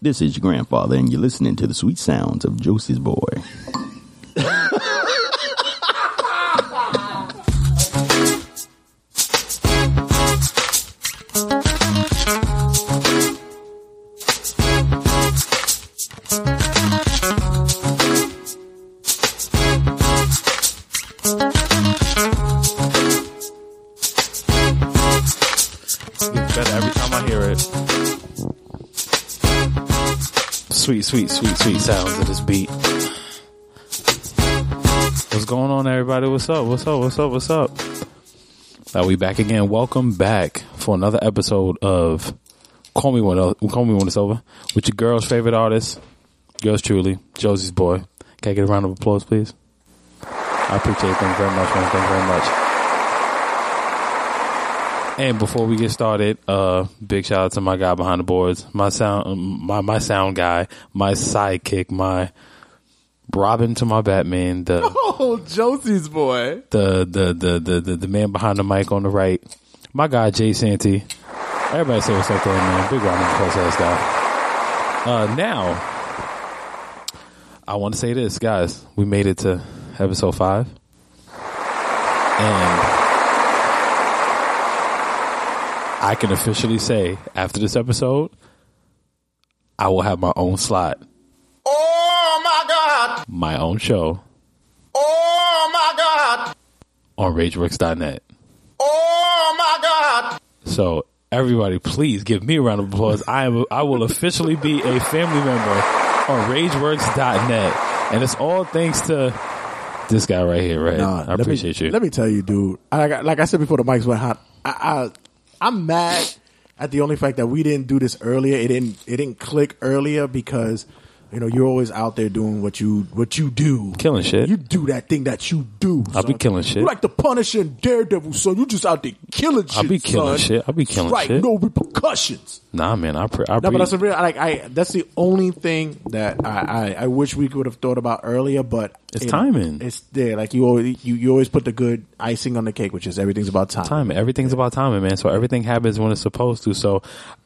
This is your grandfather, and you're listening to the sweet sounds of Josie's boy. Sweet, sounds of this beat. What's going on, everybody? What's up? What's up? What's up? What's up? Are we back again? Welcome back for another episode of Call Me When. Call Me When It's Over with your girl's favorite artist, yours truly, Josie's boy. Can I get a round of applause, please? I appreciate them very much, man. Thank you very much. And before we get started, uh, big shout out to my guy behind the boards, my sound, um, my my sound guy, my sidekick, my Robin to my Batman, the Oh, Josie's boy. the the the the the, the man behind the mic on the right, my guy Jay Santy. Everybody say what's up there, man. Big round of applause this guy. Uh, now, I want to say this, guys. We made it to episode five, and I can officially say after this episode, I will have my own slot, Oh my God. my own show Oh my God. on RageWorks.net. Oh my God. So everybody, please give me a round of applause. I am I will officially be a family member on RageWorks.net, and it's all thanks to this guy right here. Right, Nah, I let me- appreciate you. Let me tell you, dude. I, got- like I said before, the mics went hot. I, I, I'm mad at the only fact that we didn't do this earlier. It didn't. It didn't click earlier because you know you're always out there doing what you what you do, Killing shit. You do that thing that you do. I'll be killing shit. You like the Punisher and Daredevil, son. You just out there killing shit. I'll be killing son. shit. I'll be killing shit. right, shit. No repercussions. nah, man, I, pre- I No, but that's a real like I. That's the only thing that I I, I wish we could have thought about earlier. But It's know, timing. It's there. Like you always you, you always put the good icing on the cake, which is everything's about time. timing. Everything's about timing, man. So everything happens when it's supposed to. So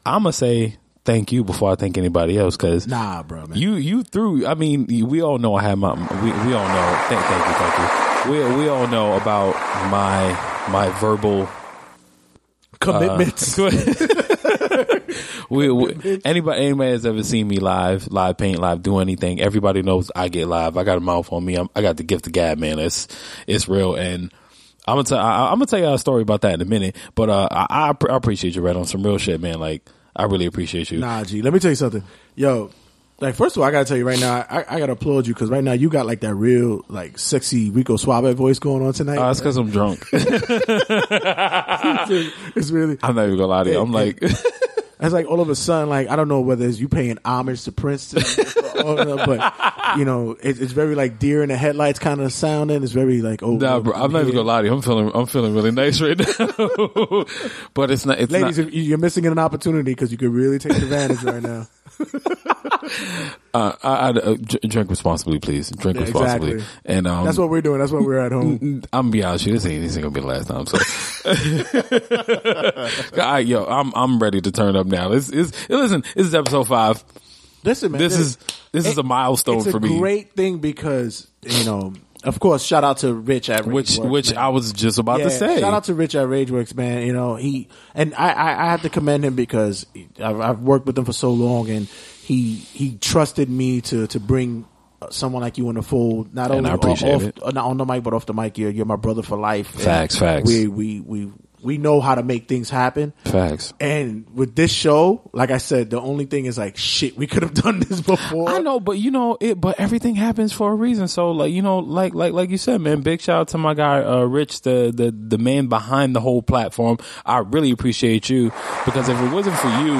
I'm gonna say thank you before I thank anybody else because Nah, bro, man. You you threw. I mean, we all know I have my. We we all know. Thank thank you thank you. We we all know about my my verbal commitments. we, we anybody anybody has ever seen me live, live paint, live do anything. Everybody knows I get live. I got a mouth on me. I'm, I got the gift of gab, man. It's it's real, and I'm gonna tell I'm gonna tell you a story about that in a minute. But uh, I, I I appreciate you, Red, on some real shit, man. Like I really appreciate you. nah, G. Let me tell you something, yo. Like first of all, I gotta tell you right now, I, I gotta applaud you because right now you got like that real like sexy Rico Suave voice going on tonight. Uh, that's because I'm drunk. it's really I'm not even gonna lie to you. I'm like, It's like all of a sudden, like I don't know whether it's you paying homage to Prince, to, or, but you know, it, it's very like deer in the headlights kind of sounding. It's very like oh, Nah, bro, I'm not even gonna lie to you. I'm feeling, I'm feeling really nice right now. but it's not. It's Ladies, not. you're missing an opportunity because you could really take advantage right now. Uh, I, I, uh, drink responsibly, please. Drink Yeah, responsibly. exactly. And um, That's what we're doing. That's what we're at home. I'm gonna be honest with you. This ain't, this ain't gonna be the last time. So, right, yo, I'm I'm ready to turn up now. It's, it's, listen, this is episode five. Listen, man, This is this is a milestone it's a for me. great thing because you know, of course, shout out to Rich at which Rageworks, which man. I was just about Yeah, to say. Shout out to Rich at RageWorks, man. You know he and I, I, I have to commend him because I've, I've worked with him for so long, and he he trusted me to to bring someone like you in the fold. Not And only off, not on the mic, but off the mic. You're you're my brother for life. And Facts, facts. We we we we know how to make things happen. Facts. And with this show, like I said, the only thing is like shit. We could have done this before. I know, but you know it. But everything happens for a reason. So, like you know, like like like you said, man. Big shout out to my guy, uh, Rich, the the the man behind the whole platform. I really appreciate you because if it wasn't for you,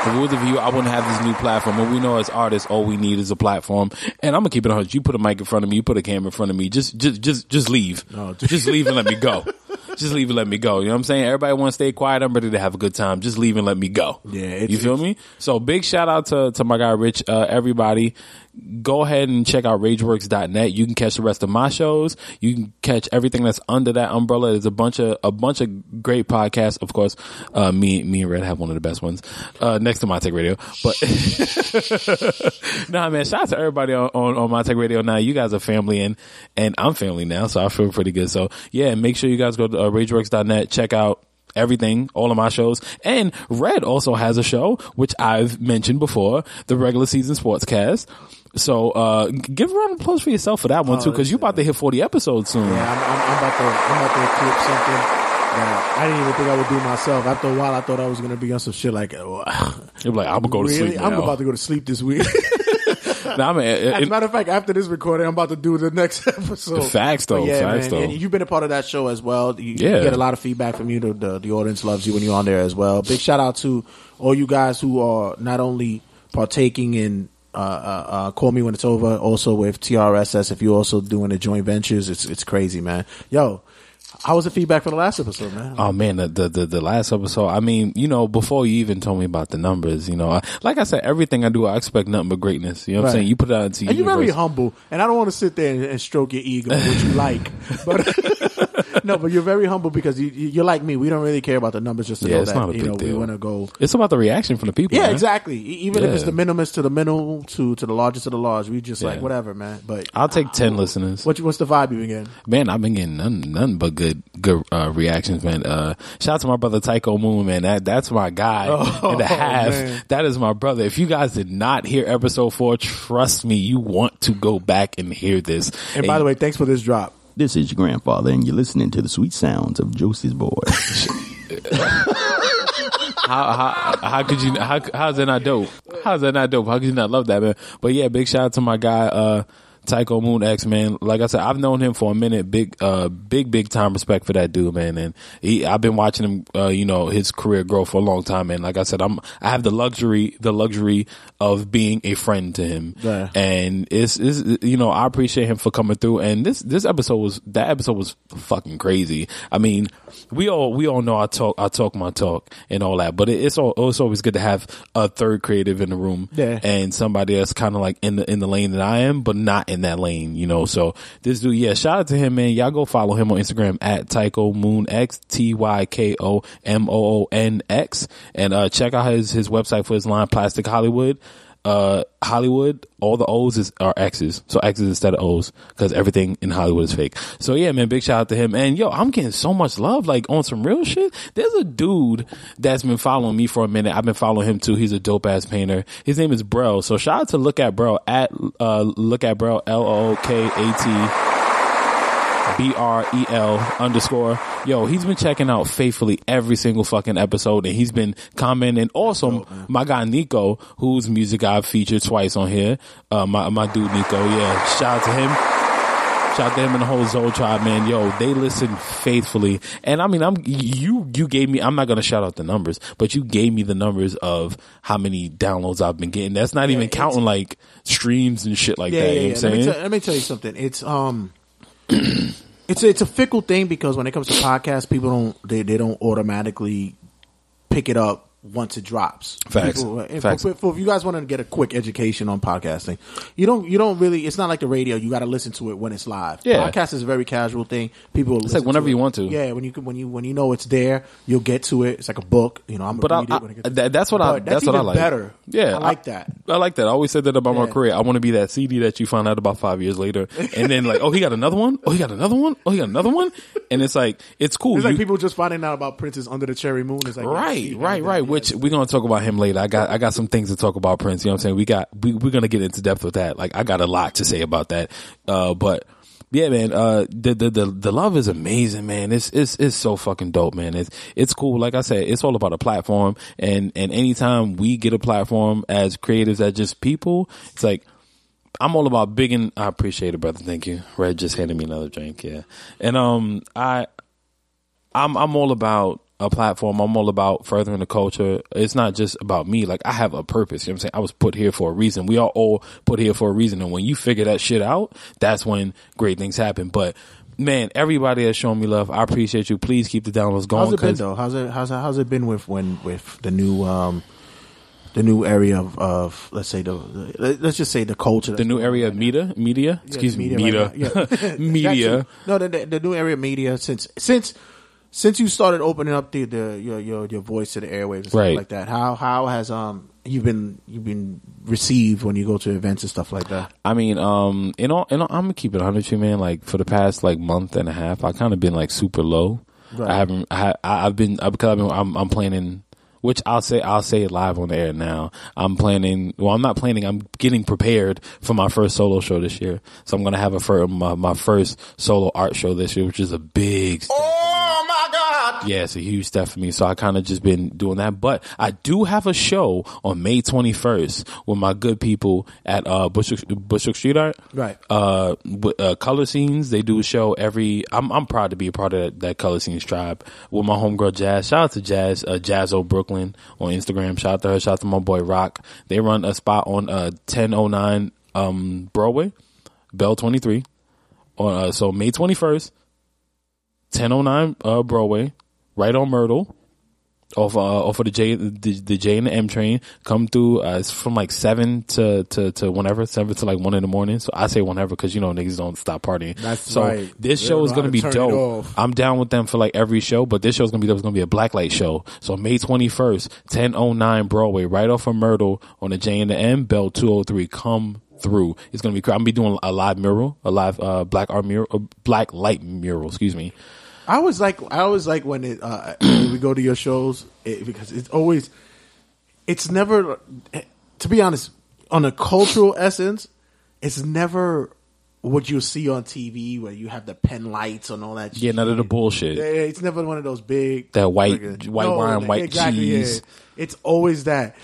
if it wasn't for you, I wouldn't have this new platform. And we know as artists, all we need is a platform. And I'm gonna keep it on. You put a mic in front of me, you put a camera in front of me. Just just just just leave. No, just leave and let me go. just leave and let me go. You know what I'm saying? Everybody want to stay quiet. I'm ready to have a good time. Just leave and let me go. Yeah, you feel me? So big shout out to to my guy Rich. Uh, everybody, go ahead and check out RageWorks.net. You can catch the rest of my shows. You can catch everything that's under that umbrella. There's a bunch of a bunch of great podcasts. Of course, uh, me me and Red have one of the best ones uh, next to My Take Radio. But nah, man, shout out to everybody on, on, on My Take Radio now. You guys are family and, and I'm family now, so I feel pretty good. So yeah, make sure you guys go to uh, RageWorks.net, check out everything, all of my shows. And Red also has a show, which I've mentioned before, the regular season sportscast. So, uh, give a round of applause for yourself for that one too, cause you about to hit 40 episodes soon. Yeah, I'm, I'm, I'm about to I'm about to clip something that I didn't even think I would do myself. After a while, I thought I was gonna be on some shit like, oh, You're like, I'm gonna go to really? sleep I'm about to go to sleep this week. Nah, man, it- As a matter of fact, after this recording, I'm about to do the next episode. Facts, though. But yeah, Facts, man. though. And you've been a part of that show as well. You, you Yeah. get a lot of feedback from you. The, the the audience loves you when you're on there as well. Big shout out to all you guys who are not only partaking in. Uh, uh, uh, call me when it's over. Also with TRSS, if you're also doing the joint ventures, it's it's crazy, man. Yo, how was the feedback for the last episode, man? Oh man, the, the the the last episode. I mean, you know, before you even told me about the numbers, you know, I, like I said, everything I do, I expect nothing but greatness. You know what I'm saying? You put it out into and you're very humble, and I don't want to sit there and, and stroke your ego, which you like, but no, but you're very humble because you, you- you're like me. We don't really care about the numbers, just to Yeah, know it's that not a you big know we want to go. It's about the reaction from the people. Yeah, man. exactly. E- Even if it's the minimus to the minimal to to the largest to the large, we just like Yeah. whatever, man. But I'll take ten listeners. what what's the vibe you been getting? Man, I've been getting none, none but good, good uh, reactions, man. Uh, shout out to my brother Tyko Moon, man. That that's my guy Oh, and a half. man. That is my brother. If you guys did not hear episode four, trust me, you want to go back and hear this. And by the way, thanks for this drop. This is your grandfather, and you're listening to the sweet sounds of Josie's boy. how, how, how could you, how, how's that not dope? How's that not dope? How could you not love that, man? But yeah, big shout out to my guy, uh, Tyko Moon X, man. Like I said, I've known him for a minute. Big, uh, big, big time respect for that dude, man. And he, I've been watching him, uh, you know, his career grow for a long time. And like I said, I'm, I have the luxury, the luxury of being a friend to him. Yeah. And it's, it's, you know, I appreciate him for coming through. And this, this episode was, that episode was fucking crazy. I mean, we all, we all know I talk, I talk my talk and all that, but it, it's all, it's always good to have a third creative in the room Yeah. and somebody that's kind of like in the, in the lane that I am, but not in that lane, you know? So this dude, yeah, shout out to him, man. Y'all go follow him on Instagram at Tyko Moon X, T-Y-K-O-M-O-O-N-X and, uh, check out his, his website for his line, Plastic Hollywood uh Hollywood, all the O's is are X's. So X's instead of O's because everything in Hollywood is fake. So yeah, man, big shout out to him. And yo, I'm getting so much love like on some real shit. There's a dude that's been following me for a minute. I've been following him too. He's a dope ass painter. His name is Bro. So shout out to Look at Bro at uh Look at Bro L O K A T B R E L underscore. Yo, he's been checking out faithfully every single fucking episode and he's been commenting. Also, my guy Nico, whose music I've featured twice on here, uh, my, my dude Nico, yeah, shout out to him. Shout out to him and the whole Zoe tribe, man. Yo, they listen faithfully. And I mean, I'm, you, you gave me, I'm not going to shout out the numbers, but you gave me the numbers of how many downloads I've been getting. That's not even counting like streams and shit like Yeah, that. yeah, You yeah. know what Let me, tell, let me tell you something. It's um, it's it's a fickle thing because when it comes to podcasts, people don't they, they don't automatically pick it up once it drops. Facts. People, if, Facts. If, if you guys want to get a quick education on podcasting, you don't you don't really. It's not like the radio. You got to listen to it when it's live. Yeah. podcast is a very casual thing. People, will like whenever it. you want to. Yeah, when you when you when you know it's there, you'll get to it. It's like a book. You know, I'm But I, read it when it I, that, that's what I But that's, what I like. Better. Yeah, I like that. I like that. I always said that about my career. I want to be that CD that you find out about five years later, and then like, oh, he got another one. Oh, he got another one. Oh, he got another one. And it's like it's cool. It's like You- people just finding out about Prince's Under the Cherry Moon. It's like Right, right, right. Which we're gonna talk about him later. I got, I got some things to talk about Prince. You know what I'm saying? We got, we, we're gonna get into depth with that. Like, I got a lot to say about that. Uh, but yeah, man. Uh, the, the, the, the love is amazing, man. It's, it's, it's so fucking dope, man. It's, it's cool. Like I said, it's all about a platform. And, and anytime we get a platform as creatives, as just people, it's like, I'm all about big and I appreciate it, brother. Thank you. Red just handed me another drink. Yeah. And, um, I, I'm I'm all about a platform. I'm all about furthering the culture. It's not just about me. Like I have a purpose. You know what I'm saying? I was put here for a reason. We are all put here for a reason. And when you figure that shit out, that's when great things happen. But man, everybody has shown me love, I appreciate you. Please keep the downloads going. How's it been though? How's it how's it, how's it been with when with the new um the new area of, of let's say the, the let's just say the culture the new area of media, media, Yeah, excuse me, media media, right. Yeah. media. No, the, the, the new area of media since since since you started opening up the, the your, your your voice to the airwaves and stuff Right. like that. How how has um you've been you've been received when you go to events and stuff like that? I mean, um, in all, in all, I'm gonna keep it hundred, you man. Like for the past like month and a half, I kind of been like super low. Right. I haven't, I, ha- I, I've been I- because I've been, I'm, I'm planning. Which I'll say, I'll say it live on the air now. I'm planning. Well, I'm not planning. I'm getting prepared for my first solo show this year. So I'm gonna have a fir- my, my first solo art show this year, which is a big Oh my God. Yeah, it's a huge step for me. So I kind of just been doing that. But I do have a show on May 21st with my good people at uh, Bushwick, Bushwick Street Art. Right. Uh, with, uh, Color Scenes. They do a show every. I'm I'm proud to be a part of that, that Color Scenes tribe with my homegirl Jazz. Shout out to Jazz, uh, Jazzo Brooklyn on Instagram. Shout out to her. Shout out to my boy Rock. They run a spot on uh 1009 um Broadway, Bell 23. On uh, so May 21st. 1009 uh, Broadway, right on Myrtle, off uh, off of the J the, the J and the M train. Come through. Uh, it's from like seven to, to to whenever, seven to like one in the morning. So I say whenever because you know niggas don't stop partying. That's so right. this show is gonna be to turn it dope. I'm down with them for like every show, but this show's gonna be dope. It's gonna be a blacklight show. So May 21st, 1009 Broadway, right off of Myrtle on the J and the M, Bell 203. Come through. It's gonna be. I'm gonna be doing a live mural, a live uh, black art mural, uh, black light mural. Excuse me. I always like I always like when it uh, when we go to your shows it, because it's always it's never to be honest on a cultural essence it's never what you see on TV where you have the pen lights and all that. Yeah, shit. none of the bullshit. Yeah, It's never one of those big That white- like, white wine, white exactly, cheese. yeah. It's always that.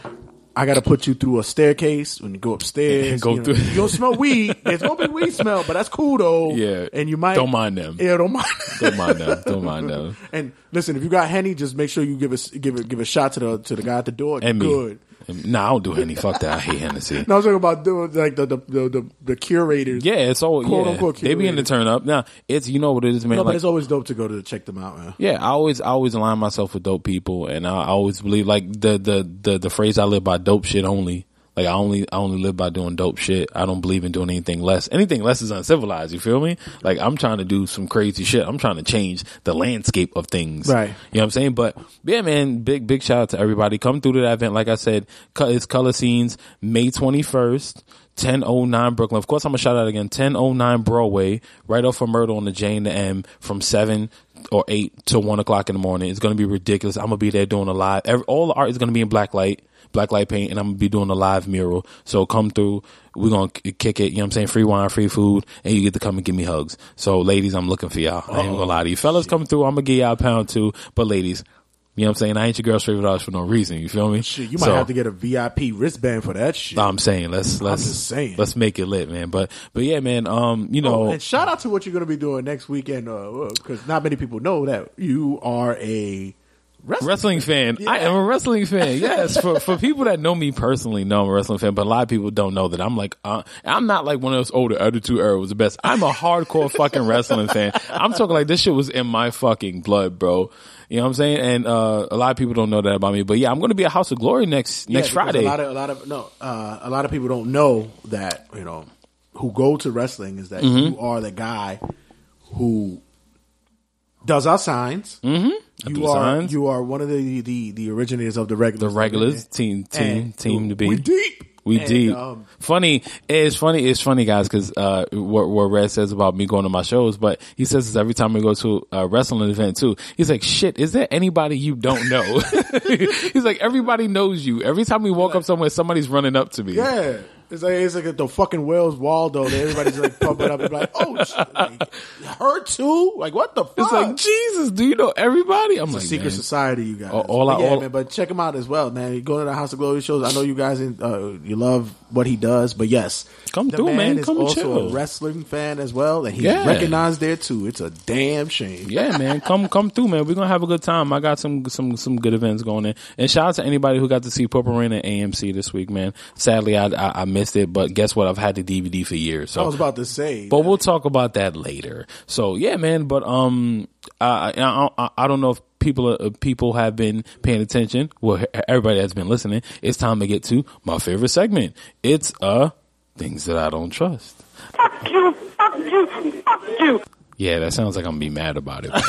I got to put you through a staircase when you go upstairs. And Go you know, through- You don't smell weed. There's gonna be weed smell, but that's cool though. Yeah. and you might Don't mind them. Yeah, don't mind. Don't mind them. Don't mind them. And listen, if you got henny, just make sure you give us give it give a shot to the to the guy at the door. And. Good. And- Nah, I don't do any. Fuck that. I hate Hennessy. No, I was talking about doing like the the the, the, the curators. Yeah, it's all Quote, yeah. unquote, They be in the turn up. Now it's you know what it is, man. No, but like, it's always dope to go to check them out, man. yeah, I always I always align myself with dope people, and I always believe like the the the the phrase I live by dope shit only. Like I only I only live by doing dope shit. I don't believe in doing anything less. Anything less is uncivilized. You feel me? Like I'm trying to do some crazy shit. I'm trying to change the landscape of things. Right. You know what I'm saying? But yeah, man, big big shout out to everybody. Come through to that event. Like I said, it's Color Scenes, May 21st. 1009 Brooklyn. Of course, I'm gonna shout out again. 1009 Broadway, right off of Myrtle on the J and the M from 7 or 8 to 1 o'clock in the morning. It's gonna be ridiculous. I'm gonna be there doing a live. Every, all the art is gonna be in black light, black light paint, and I'm gonna be doing a live mural. So come through. We're gonna kick it. You know what I'm saying? Free wine, free food, and you get to come and give me hugs. So ladies, I'm looking for y'all. I ain't gonna lie to you. Fellas, come through. I'm gonna give y'all a pound too. But ladies, you know what I'm saying? I ain't your girl's favorite artist for no reason. You feel me? Shit, you might So- have to get a VIP wristband for that shit. I'm saying let's let's just saying. let's make it lit, man. But but yeah, man. Um, you know, Oh, and shout out to what you're to be doing next weekend, because not many people know that you are a wrestler. wrestling fan. I am a wrestling fan. Yes, for for people that know me personally, know I'm a wrestling fan. But a lot of people don't know that I'm like uh, I'm not like one of those older Attitude Era was the best. I'm a hardcore fucking wrestling fan. I'm talking like this shit was in my fucking blood, bro. You know what I'm saying? And uh, a lot of people don't know that about me. But yeah, I'm going to be at House of Glory next Yeah, next Friday. A lot of a lot of no, uh, a lot of people don't know that you know who go to wrestling is that Mm-hmm. you are the guy who does our signs. Mm-hmm. You do are signs. you are one of the the, the originators of the regulars. the regulars team team And team to be. We deep. We And, deep. um, funny. It's funny. It's funny, guys, because uh, what, what Red says about me going to my shows, but he says this every time we go to a wrestling event too. He's like, "Shit, is there anybody you don't know?" He's like, "Everybody knows you. Every time we walk up somewhere, somebody's running up to me." Yeah. It's like it's like the fucking Where's Waldo that everybody's like pumping up and like, oh, shit, like, her too? Like what the fuck? It's like Jesus. Do you know everybody? I'm It's a like, secret man. society, you guys. All- all But I- yeah, all- man. But check him out as well, man. You go to the House of Glory shows. I know you guys, in, uh, you love what he does, but yes, Come through, man. Is Come also chill. a wrestling fan as well, and he's Yeah. recognized there too. It's a damn shame. Yeah, man, come come through, man. We're gonna have a good time. I got some some some good events going in, and shout out to anybody who got to see Purple Rain at AMC this week, man. Sadly, I I, I missed missed it, but guess what? I've had the DVD for years. So I was about to say, but we'll talk about that later. So yeah, man. But um, I I, I, I don't know if people uh, people have been paying attention. Well, everybody that's been listening. It's time to get to my favorite segment. It's uh things that I don't trust. Yeah, that sounds like I'm gonna be mad about it.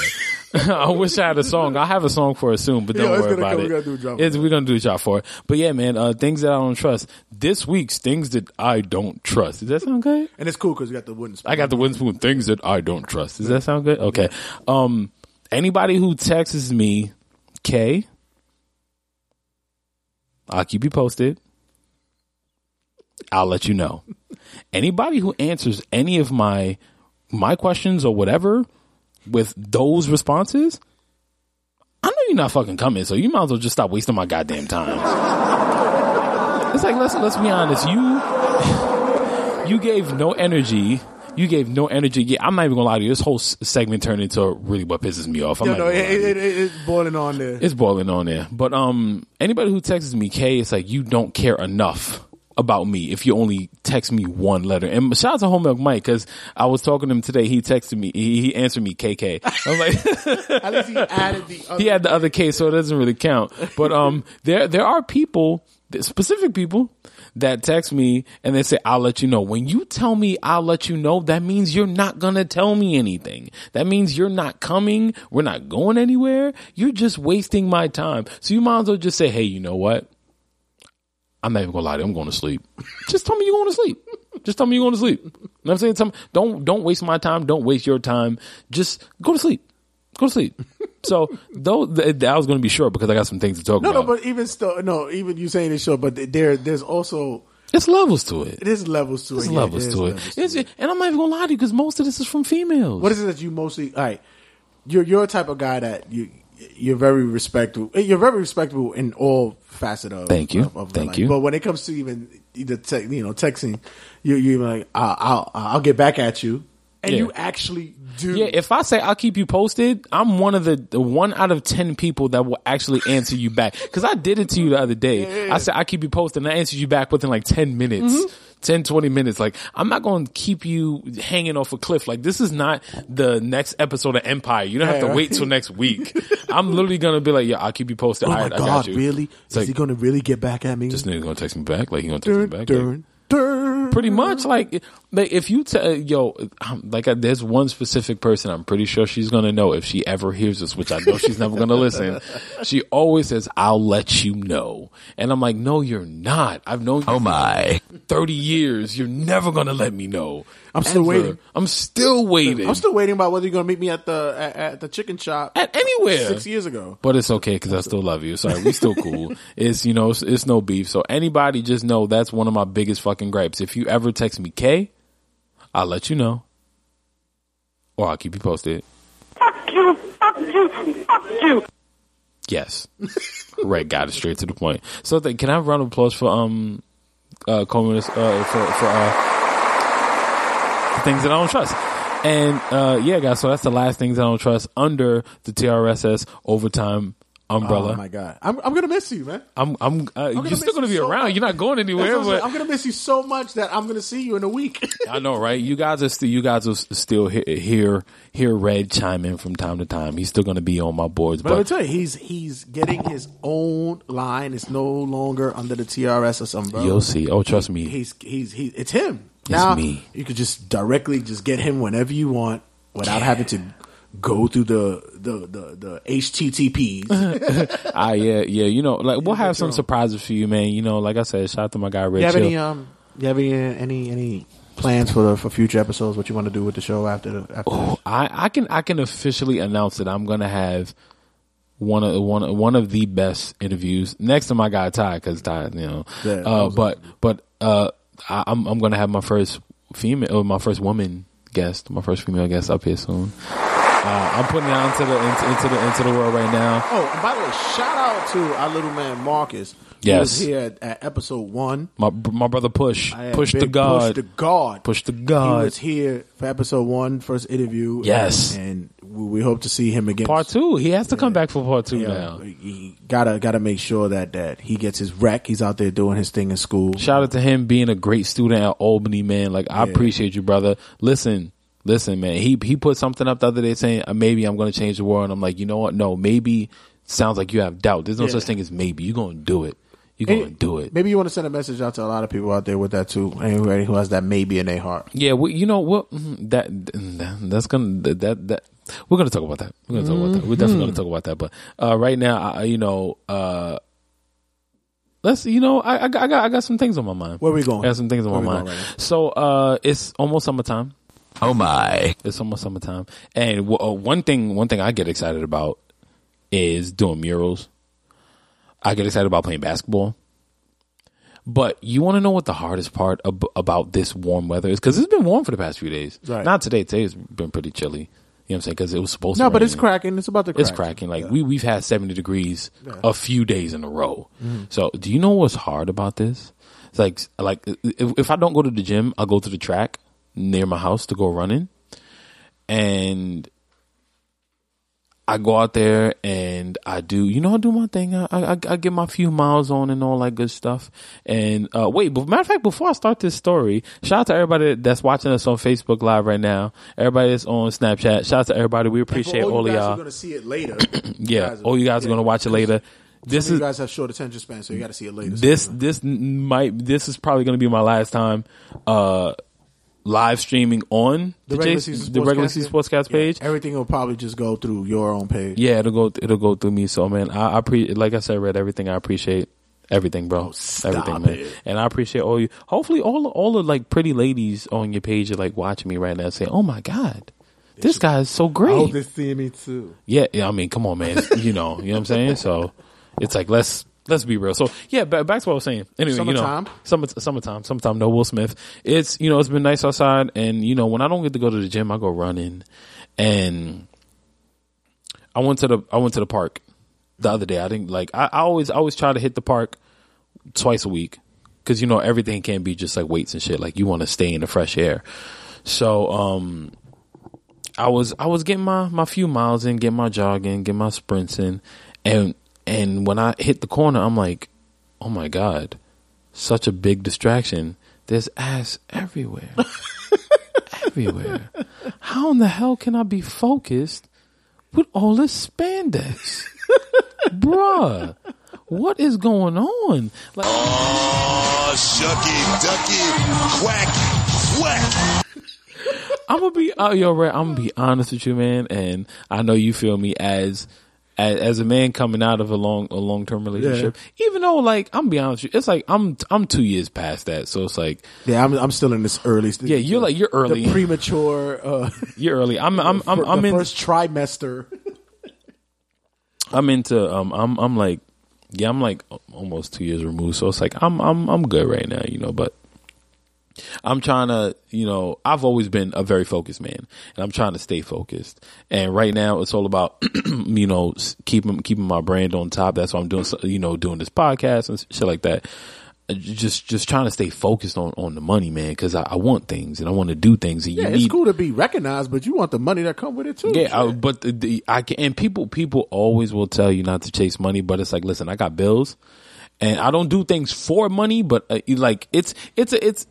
I wish I had a song. I have a song for it soon, but don't Yeah, worry about come. it. We gotta do a drop It's- we're gonna do a job for it. But yeah, man, uh, things that I don't trust. This week's things that I don't trust. Does that sound good? and it's cool because we got the wooden. Spoon. I got the wooden spoon. Things that I don't trust. Does that sound good? Okay. Um, anybody who texts me, K, I'll keep you posted. I'll let you know. Anybody who answers any of my my questions or whatever with those responses, I know you're not fucking coming, so you might as well just stop wasting my goddamn time. it's like let's let's be honest. You you gave no energy. You gave no energy. Yeah, I'm not even gonna lie to you. This whole segment turned into really what pisses me off. I'm Yeah, no, it, gonna lie to you. it, it, it's boiling on there. It's boiling on there. But um, anybody who texts me, K, it's like you don't care enough about me if you only text me one letter. And shout out to Home Milk Mike because I was talking to him today. He texted me. He, he answered me KK. I'm like, At least he added the. Other he had the other K, so it doesn't really count. But um, there there are people, specific people, that text me and they say, "I'll let you know." When you tell me I'll let you know, that means you're not gonna tell me anything. That means you're not coming. We're not going anywhere. You're just wasting my time. So you might as well just say, "Hey, you know what? I'm not even gonna lie to you. I'm going to sleep. Just tell me you're going to sleep. Just tell me you're going to sleep. You know what I'm saying? Tell me, don't don't waste my time. Don't waste your time. Just go to sleep. Go to sleep. So though th- I was going to be short because I got some things to talk about. no, no, but even still, no, even you saying it's short, but there, there's also It's levels to it. there's levels to There's it. yeah, levels to it. levels It's, and I'm not even gonna lie to you because most of this is from females. What is it that you mostly? All right, you're you're a type of guy that you you're very respectable. You're very respectable in all facet of. Thank you. of- of Thank life. you. But when it comes to even the te- you know texting, you you like I'll, I'll I'll get back at you, and Yeah. you actually do. Yeah, if I say I'll keep you posted, I'm one of the, the one out of ten people that will actually answer you back. Because I did it to you the other day. I said I'll keep you posted, and I answered you back within like ten minutes. Mm-hmm. 10, 20 minutes. Like, I'm not going to keep you hanging off a cliff. Like, this is not the next episode of Empire. You don't have to wait till next week. I'm literally going to be like, yeah, I'll keep you posted. oh All my right, god, really? It's Is like, he going to really get back at me? this nigga going to text me back. Like, he going to text me back. Like. Pretty much like like if you tell yo um, like uh, there's one specific person i'm pretty sure she's gonna know if she ever hears this which i know she's never gonna listen. She always says i'll let you know. And i'm like no you're not. I've known you oh my. 30 years. You're never gonna let me know I'm still Ever. waiting. i'm still waiting I'm still waiting about whether you're going to meet me at the at, at the chicken shop at anywhere six years ago. but it's okay because I still love you. Sorry, we still cool. it's you know, it's, it's no beef. So anybody just know that's one of my biggest fucking gripes. If you ever text me K, I'll let you know, or I'll keep you posted. Fuck you, fuck you, fuck you. Yes, right. Got it straight to the point. So th- can I have a round of applause for um, uh, Coleman, uh, for for uh, things that I don't trust. And uh, yeah, guys. So that's the last things I don't trust under the TRSS overtime umbrella. Oh my god, I'm I'm gonna miss you, man. I'm, I'm, uh, you're still to be so around. much. You're not going anywhere, I'm but I'm gonna miss you so much that I'm gonna see you in a week. I know, right? You guys are still, you guys are still hear, hear, hear Red chime in from time to time. He's still to be on my boards, But let me tell you, he's he's getting his own line. It's no longer under the TRS umbrella. you'll see. Oh, trust me. He's he's he. It's him. Now me. you could just directly just get him whenever you want without having to go through the the the, the HTTPs. Ah, yeah, yeah. You know, like we'll have some surprises for you, man. You know, like I said, shout out to my guy Red you have Chill. any um? You have any any any plans for the for future episodes? What you want to do with the show after the after? this? I, I can I can officially announce that I'm gonna have one of one one of the best interviews next to my guy Ty because Ty you know Yeah, uh, but but uh I, I'm I'm gonna have my first female or my first woman guest my first female guest up here soon. Uh, I'm putting it out into the into, into the into the world right now. Oh, and by the way, shout out to our little man Marcus. Yes. was here at, at episode one. My my brother Push Push the God Push the God. Push the He was here for episode one, first interview. Yes. And, and we we hope to see him again. Part two. He has to come back for part two Yeah, now. he gotta gotta make sure that that he gets his rec. He's out there doing his thing in school. Shout out to him being a great student at Albany, man. Like I Yeah. appreciate you, brother. Listen, listen, man. He he put something up the other day saying uh, maybe I'm going to change the world. And I'm like, you know what? No, maybe sounds like you have doubt. There's no Yeah. such thing as maybe. You're going to do it. You're going to do it. Maybe you want to send a message out to a lot of people out there with that too. Anybody who has that maybe in their heart. Yeah, well, you know what? Mhm, That, that that's gonna that that, that we're gonna talk about that. We're gonna talk about that. We're definitely gonna talk about that. But uh, right now, I, you know, uh, let's you know, I, I got I got I got some things on my mind. Where we going? I got some things on Where my mind. right so uh, it's almost summertime. Oh my. It's almost summertime, and w- uh, one thing one thing I get excited about is doing murals. I get excited about playing basketball. But you want to know what the hardest part ab- about this warm weather is? Because it's been warm for the past few days. Right. Not today. Today's been pretty chilly. You know what I'm saying? Because it was supposed to. No, but it's cracking. It's about to crack. It's cracking. Like we we've had 70 degrees a few days in a row. Mm-hmm. So do you know what's hard about this? It's like like if, if I don't go to the gym, I'll go to the track near my house to go running, and I go out there and I do, you know, I do my thing. I, I, I get my few miles on and all that good stuff. And, uh, wait, but matter of fact, before I start this story, shout out to everybody that's watching us on Facebook Live right now. Everybody that's on Snapchat. Shout out to everybody. We appreciate For all you are y'all. going to see it later. Yeah. all you guys are going to watch it later. This is, you guys have short attention span, so you got to see it later. this, this might, this is probably going to be my last time, uh, live streaming on the, the regular Jason- season the regular season sportscast Yeah, page. everything will probably just go through your own page. Yeah, it'll go. It'll go through me. So man, I, I pre like I said, read everything. I appreciate everything, bro. Oh, stop everything, man. it. And I appreciate all you. Hopefully, all the- all the like pretty ladies on your page are like watching me right now, saying, "Oh my god, this guy is so great." they're seeing me too. yeah, yeah. I mean, come on, man. you know, you know what I'm saying. So it's like let's. Let's be real. So yeah, back, back to what I was saying. Anyway, Summertime? you know, summer, summertime, summertime. No Will Smith. It's you know, it's been nice outside, and you know, when I don't get to go to the gym, I go running, and I went to the I went to the park the other day. I think like I, I always I always try to hit the park twice a week because you know everything can't be just like weights and shit. Like you want to stay in the fresh air. So um, I was I was getting my my few miles in, getting my jogging, getting my sprints in, and and when I hit the corner, I'm like, oh my god, such a big distraction. There's ass everywhere. everywhere. How in the hell can I be focused with all this spandex? Bruh, what is going on? Like, Oh, shucky, ducky, quack, quack. I'm gonna be, uh, yo, Ray, I'm gonna be honest with you, man, and I know you feel me as, as, as a man coming out of a long, a long term relationship. Even though, like, I'm be honest with you, it's like I'm, I'm two years past that, so it's like, Yeah, I'm I'm still in this early. Stage. yeah, you're like, you're early, the premature. Uh, you're early. I'm, I'm, I'm, the I'm in, first trimester. I'm into, um, I'm, I'm like, yeah, I'm like almost two years removed, so it's like I'm, I'm, I'm good right now, you know, but. I'm trying to, you know, I've always been a very focused man and I'm trying to stay focused. And right now it's all about, you know, keeping, keeping my brand on top. That's why I'm doing, you know, doing this podcast and shit like that. Uh, Just, just trying to stay focused on, on the money, man. Cause I, I want things and I want to do things and Yeah, you it's cool to be recognized, but you want the money that come with it too. yeah, I, but the, the I can, and people people always will tell you not to chase money, but it's like, listen, I got bills, and I don't do things for money, but uh, like it's it's a, it's.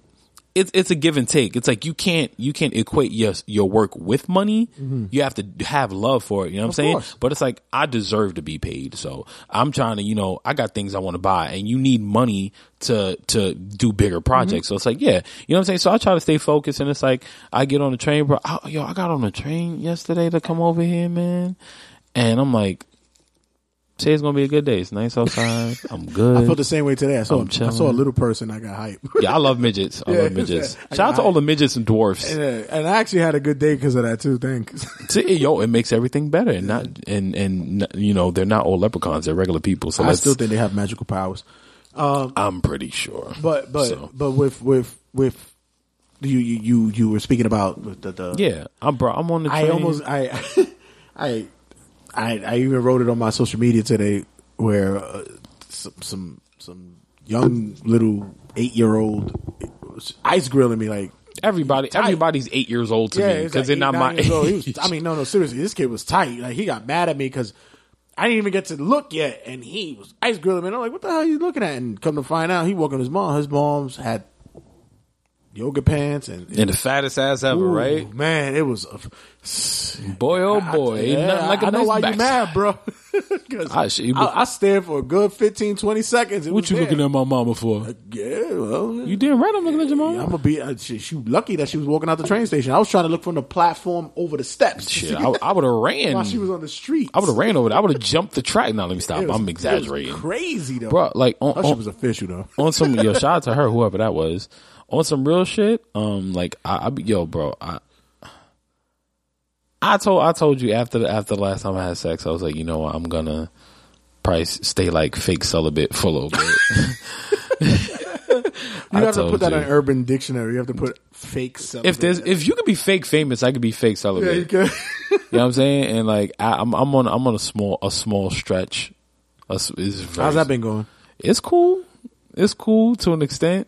It's it's a give and take. It's like you can't you can't equate your your work with money. Mm-hmm. You have to have love for it. You know what I'm saying? course. But it's like I deserve to be paid. So I'm trying to, you know, I got things I want to buy and you need money to to do bigger mm-hmm. projects. So it's like, yeah, you know what I'm saying? So I try to stay focused and it's like I get on the train, bro. I, yo, I got on the train yesterday to come over here, man. And I'm like, today's gonna be a good day. It's nice outside. I'm good. I felt the same way today. I saw I'm I saw a little person. I got hype. yeah, I love midgets. I Yeah, love midgets. Shout out to got all the midgets and dwarfs. and, uh, and I actually had a good day because of that too. Thanks. See, yo, it makes everything better, and not and and you know they're not all leprechauns; they're regular people. So I still think they have magical powers. I'm pretty sure. But but So. but with with with you you you, you were speaking about the, the yeah, I'm bro. I'm on the train. I almost I I I I even wrote it on my social media today where uh, some some some young little eight year old ice grilling me like everybody, everybody's eight years old to yeah, me because like they're not my age. was- I mean, no, no, seriously, this kid was tight. Like he got mad at me because I didn't even get to look yet, and he was ice grilling me. And I'm like, "What the hell are you looking at?" And come to find out, he was walking his mom. His mom's had yoga pants and. and the fattest ass ever, Ooh, right? Man, it was. A, Boy, oh boy, ain't yeah, nothing like a I know nice why you backside. mad, bro. 'Cause shit, I, I stared for a good 15, 20 seconds. What you there. looking at my mama for? Yeah, well, You damn right, I'm looking at your mama. I'm gonna be. Uh, she, she lucky that she was walking out the train station. I was trying to look from the platform over the steps. Shit, I, I would have ran. while she was on the street. I would have ran over there. I would have jumped the track. Now let me stop. Was- I'm it was exaggerating, crazy though, bro. Like on, That shit on, was official though. on some yo, shout out to her, whoever that was. On some real shit, um, like I, I yo, bro, I, I told, I told you after the, after the last time I had sex, I was like, you know what, I'm gonna probably stay like fake celibate for a little bit. You have to put that you. in Urban Dictionary. You have to put fake. Celibate. if there's, if you could be fake famous, I could be fake yeah, celibate. you can. You know what I'm saying? And like I, I'm, I'm on, I'm on a small, a small stretch. A s- It's very, How's that been going? It's cool. It's cool to an extent,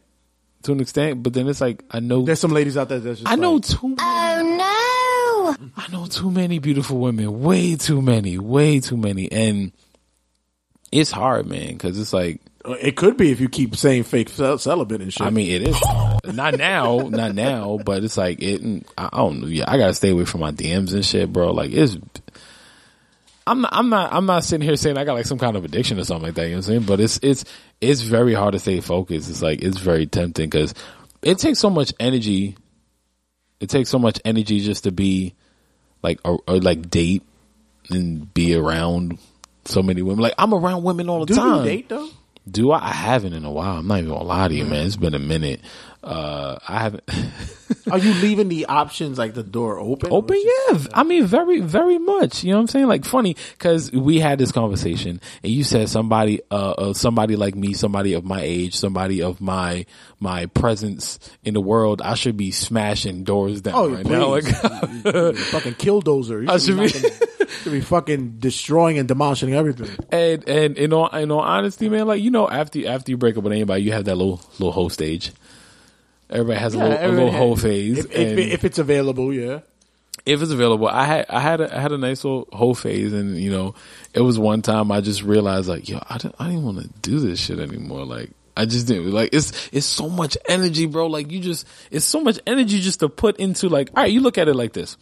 to an extent. But then it's like I know, There's some ladies out there that's just. I know like, too. Many, oh no! I know too many beautiful women. Way too many. Way too many. And it's hard, man, because it's like it could be if you keep saying fake celibate and shit. I mean, it is not now, not now, but it's like it. I I don't know. Yeah, I gotta stay away from my DMs and shit, bro. Like it's. I'm not. I'm not. I'm not sitting here saying I got like some kind of addiction or something like that. You know what I'm saying? But it's it's it's very hard to stay focused. It's like it's very tempting because it takes so much energy. It takes so much energy just to be like or, or like date and be around so many women. Like I'm around women all the time. do time. you date though? Do I? I haven't in a while. I'm not even gonna lie to you, man. It's been a minute. Uh, I haven't Are you leaving the options like the door open? open. Yeah, I mean, very, very much. You know what I'm saying? Like funny because we had this conversation, and you said somebody, uh, uh, somebody like me, somebody of my age, somebody of my my presence in the world, I should be smashing doors down Oh, right please. now. Like, fucking killdozer. You I should, be, should be- knocking- should be fucking destroying and demolishing everything. and and in all in all honesty, man, like you know, after after you break up with anybody, you have that little little hoe stage. Everybody has a little, a little hoe phase. If, if, if it's available, yeah. if it's available. I had I had a, I had a nice little whole phase, and you know, it was one time I just realized like, yo, I don't, I didn't want to do this shit anymore. Like, I just didn't like it's it's so much energy, bro. Like, you just it's so much energy just to put into like, all right, you look at it like this.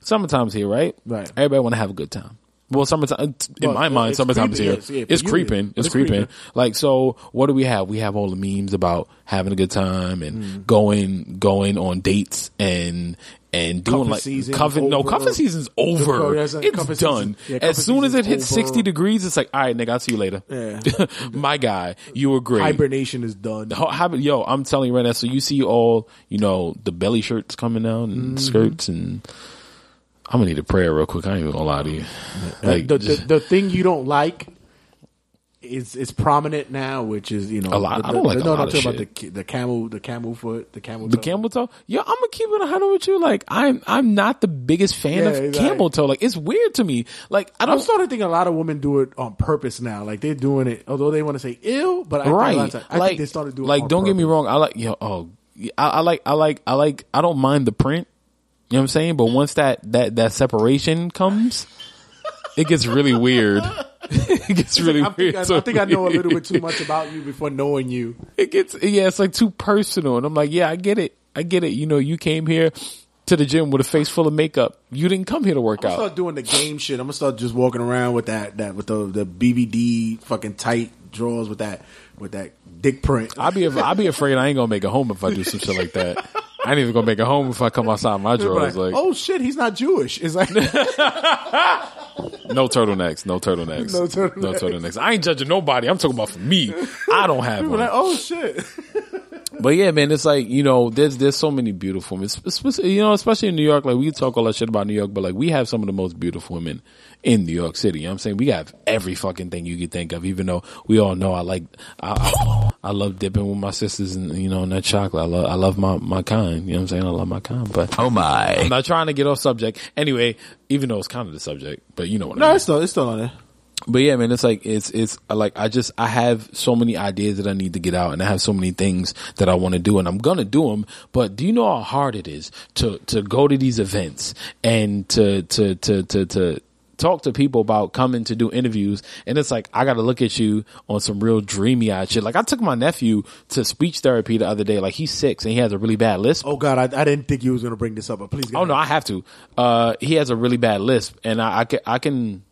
Summertime's here, right? Right. Everybody want to have a good time. Well, summertime in Well, my mind, it's summertime's creeping, here. yes, yeah, it's creeping. it's It's creeping. creeping. Like so, what do we have? We have all the memes about having a good time and Mm. going going on dates and and doing Cuffing like season cuffing. No, cuffing season's over. Oh, yes, it's done. yeah, as soon as it hits over. sixty degrees, it's like, all right, nigga, I'll see you later. Yeah. My guy, you were great. Hibernation is done. Yo, I'm telling you right now. So you see all, you know, the belly shirts coming out and Mm-hmm. skirts and. I'm gonna need a prayer real quick. I ain't even gonna lie to you. Uh, like, the, the the thing you don't like is is prominent now, which is you know A lot- The, I don't like a no, lot I'm of talking about the the camel, the camel foot, the camel, The toe. camel toe? Yo, I'm gonna keep it a hundred with you. Like, I'm I'm not the biggest fan Yeah, of exactly. camel toe. Like, it's weird to me. Like, I I'm don't. starting to think a lot of women do it on purpose now. Like they're doing it, although they want to say ill, but I think, a lot of right? I like, think they started doing. it like, on don't get me wrong. I like yo. Oh, I, I like. I like. I like. I don't mind the print. You know what I'm saying? But once that that that separation comes, it gets really weird. it gets really I think, weird. I, So I think I know a little bit too much about you before knowing you. it gets yeah, it's like too personal. And I'm like, yeah, I get it. I get it. You know, you came here to the gym with a face full of makeup. You didn't come here to work out. I'm gonna out. start doing the game shit. I'm gonna start just walking around with that that with the the BVD fucking tight drawers with that with that dick print. I'll be I'll be afraid I ain't gonna make it home if I do some shit like that. I ain't even gonna make it home if I come outside my drawers. Like, Like oh shit, he's not Jewish. It's like no turtlenecks, no turtlenecks, No turtlenecks. no turtlenecks. I ain't judging nobody. I'm talking about for me. I don't have one. like, oh shit. But yeah, man, it's like you know, there's there's so many beautiful women. Especially, you know, especially in New York. Like we talk all that shit about New York, but like we have some of the most beautiful women in New York City. You know what I'm saying we have every fucking thing you could think of. Even though we all know I like I I, I love dipping with my sisters and you know in that chocolate. I love I love my my kind. You know what I'm saying? I love my kind. But Oh my. I'm not trying to get off subject. Anyway, even though it's kind of the subject, but you know what I No, mean. it's still it's still on there. but yeah, man, it's like it's it's like I just I have so many ideas that I need to get out, and I have so many things that I want to do, and I'm gonna do them. But do you know how hard it is to to go to these events and to to to to to talk to people about coming to do interviews? And it's like I got to look at you on some real dreamy eyed shit. Like I took my nephew to speech therapy the other day. Like he's six and he has a really bad lisp. Oh God, I, I didn't think you was to bring this up, but please. go Oh no. I have to. Uh, he has a really bad lisp, and I, I can, I can,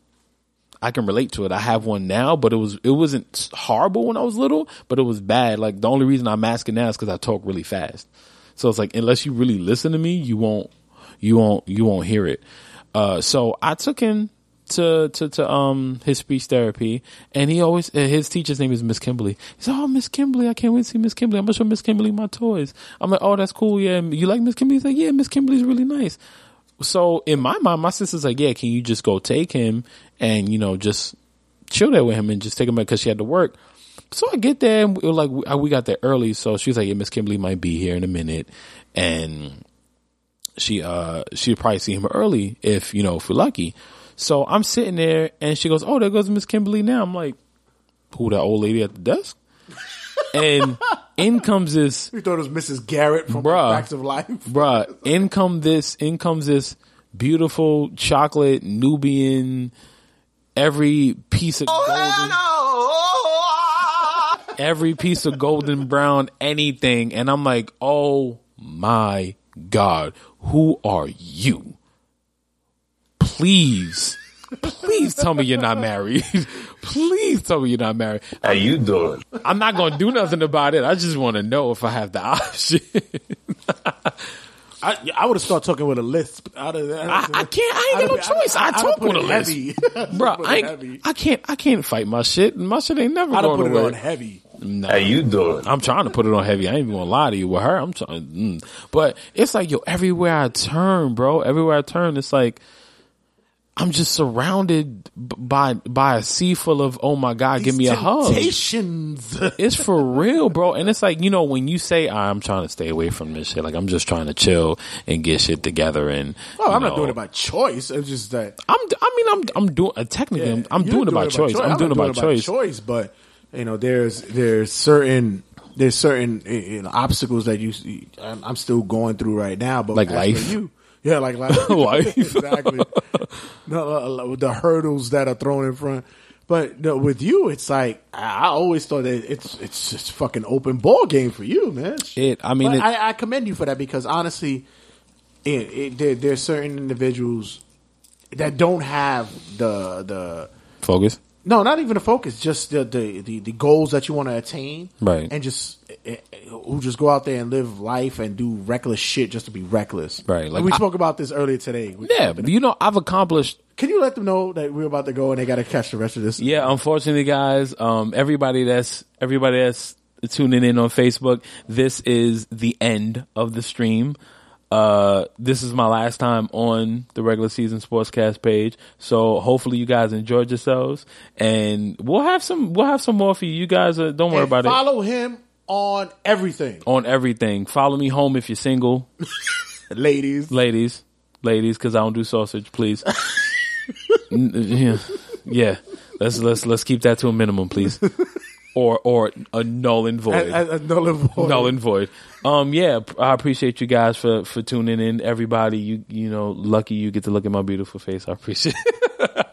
I can relate to it. I have one now, but it was, it wasn't horrible when I was little, but it was bad. Like the only reason I'm masking now is because I talk really fast. So it's like unless you really listen to me, you won't, you won't, you won't hear it. Uh, so I took him to to to um his speech therapy, and he always his teacher's name is Miss Kimberly. He said, "Oh, Miss Kimberly, I can't wait to see Miss Kimberly. I'm gonna show Miss Kimberly my toys." I'm like, "Oh, that's cool. Yeah, you like Miss Kimberly?" He's like, "Yeah, Miss Kimberly's really nice." So in my mind, my sister's like, "Yeah, can you just go take him and you know just chill there with him and just take him back because she had to work." So I get there and we, like we got there early, so she's like, "Yeah, Miss Kimberly might be here in a minute," and she uh she'd probably see him early if you know if we're lucky. So I'm sitting there and she goes, "Oh, there goes Miss Kimberly now." I'm like, "Who that old lady at the desk?" and in comes this You thought it was Mrs. Garrett from Bruh. Facts of Life. bruh, in come this, in comes this beautiful chocolate Nubian, every piece of golden, every piece of golden brown, anything. And I'm like, oh my God, who are you? Please, please tell me you're not married. please tell me you're not married. How you doing? I'm not going to do nothing about it. I just want to know if I have the option. I, I would have started talking with a lisp. I'd have- I'd I, can't. I ain't got no have- choice. I, I'd have talk with a it list, heavy. bro. I, it ain't, heavy. I can't. I can't fight my shit. My shit ain't never I'd have going put it on heavy. How you doing? I'm trying to put it on heavy. I ain't even gonna lie to you. With her, I'm trying. Mm. But it's like yo, everywhere I turn, bro. Everywhere I turn, it's like I'm just surrounded by by a sea full of oh my god, give me a hug. It's for real, bro. And it's like, you know, when you say, I'm trying to stay away from this shit, like I'm just trying to chill and get shit together and. Well, I'm you not doing it by choice. It's just that I'm, I mean, I'm, I'm doing, uh, technically, I'm, I'm You're doing it by choice. I'm, doing it by choice. choice, but you know, there's there's certain there's certain you know, obstacles that you see- I'm, I'm still going through right now. But Like life? you, yeah, like life, Life. exactly. No, uh, the hurdles that are thrown in front. But no, with you, it's like I I always thought that it's it's just fucking open ball game for you, man. It- I mean, it- I, I commend you for that because honestly, it, it, there, there's certain individuals that don't have the the Focus. No, not even the focus, just the the the, the goals that you want to attain, Right. And just eh, eh, who just go out there and live life and do reckless shit just to be reckless, Right, like Like we I- spoke about this earlier today. We- Yeah. You know, I've accomplished Can you let them know that we're about to go and they got to catch the rest of this? Yeah, unfortunately, guys, um, everybody that's everybody that's tuning in on Facebook, this is the end of the stream. Uh, this is my last time on the regular season sportscast page, so hopefully you guys enjoyed yourselves, and we'll have some we'll have some more for you. You guys, uh, don't worry And about it follow him on everything, on everything. Follow me home if you're single, ladies. ladies, ladies, because I don't do sausage, please. Yeah, yeah. Let's let's let's keep that to a minimum, please. Or or a null and void. A- a- a null and void. null and void. Um, yeah, I appreciate you guys for for tuning in. Everybody, you you know, lucky you get to look at my beautiful face. I appreciate. it.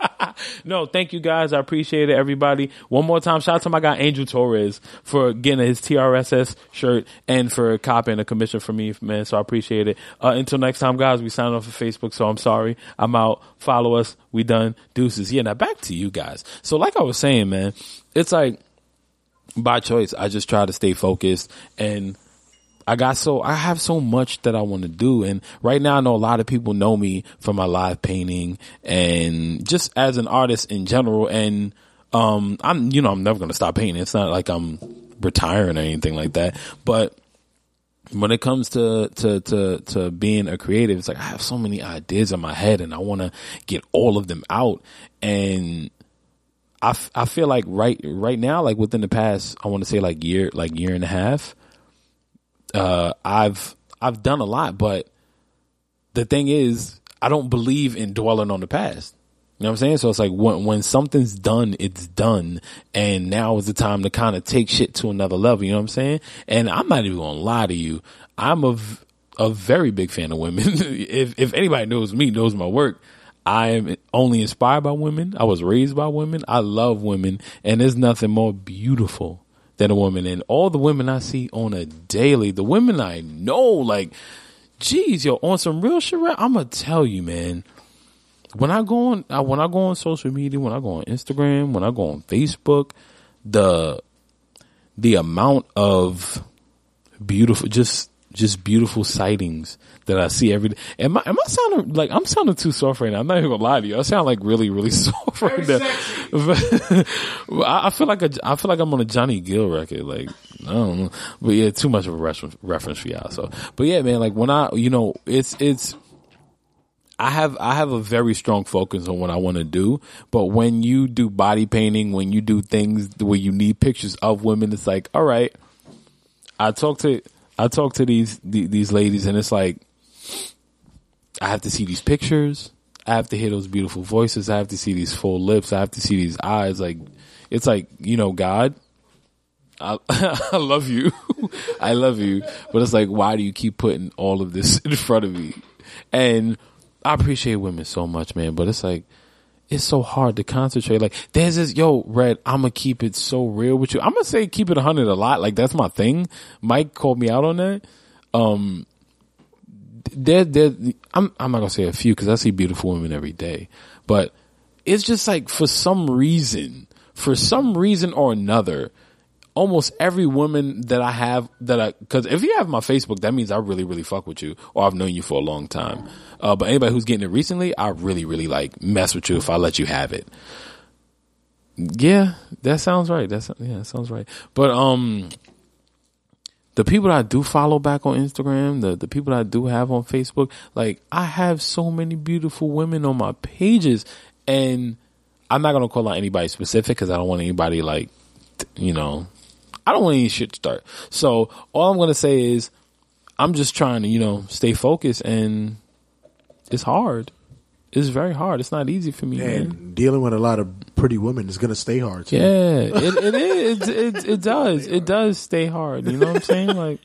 no, thank you guys. I appreciate it. Everybody, one more time, shout out to my guy Angel Torres for getting his TRSS shirt and for copying a commission for me, man. So I appreciate it. Uh, until next time, guys, we sign off of Facebook. So I'm sorry. I'm out. Follow us. We done. Deuces. Yeah. Now back to you guys. So like I was saying, man, it's like by choice. I just try to stay focused and I got so I have so much that I want to do, and right now I know a lot of people know me for my live painting and just as an artist in general. And um, I'm you know I'm never gonna stop painting. It's not like I'm retiring or anything like that. But when it comes to to to to being a creative, it's like I have so many ideas in my head, and I want to get all of them out. And I, f- I feel like right right now, like within the past, I want to say like year like year and a half, uh, I've I've done a lot, but the thing is, I don't believe in dwelling on the past. You know what I'm saying? So it's like when when something's done, it's done, and now is the time to kind of take shit to another level. You know what I'm saying? And I'm not even gonna lie to you. I'm a a very big fan of women. if if anybody knows me, knows my work. I am only inspired by women. I was raised by women. I love women, and there's nothing more beautiful than a woman. And all the women I see on a daily, the women I know, like, geez, yo, on some real shit. I'm gonna tell you, man when I go on uh, when I go on social media, when I go on Instagram, when I go on Facebook, the the amount of beautiful just just beautiful sightings that I see every day. Am I am I sounding like I'm sounding too soft right now? I'm not even gonna lie to you. I sound like really really soft right now. I, I feel like a, I feel like I'm on a Johnny Gill record. Like I don't know, but yeah, too much of a reference reference for y'all. So, but yeah, man, like when I you know it's it's I have I have a very strong focus on what I want to do, but when you do body painting, when you do things where you need pictures of women, it's like, all right. I talk to I talk to these these ladies, and it's like I have to see these pictures. I have to hear those beautiful voices. I have to see these full lips. I have to see these eyes. Like it's like you know, God. I, I love you. I love you. But it's like, why do you keep putting all of this in front of me? And I appreciate women so much, man, but it's like it's so hard to concentrate. Like there's this yo, Red, I'm gonna keep it so real with you. I'm gonna say keep it hundred a lot. Like that's my thing. Mike called me out on that. Um, there, there, I'm, I'm not gonna say a few because I see beautiful women every day, but it's just like for some reason, for some reason or another, almost every woman that I have that I, cause if you have my Facebook, that means I really, really fuck with you or I've known you for a long time. Uh, but anybody who's getting it recently, I really, really like mess with you if I let you have it. Yeah, that sounds right. That's, yeah, that sounds right. But, um, the people that I do follow back on Instagram, the, the people that I do have on Facebook, like I have so many beautiful women on my pages and I'm not going to call out anybody specific because I don't want anybody like, you know, I don't want any shit to start. So all I'm going to say is I'm just trying to, you know, stay focused and it's hard. It's very hard. It's not easy for me, man. And dealing with a lot of pretty women is going to stay hard. too. Yeah, it, it is. It, it, it does. It does stay hard. You know what I'm saying? Like,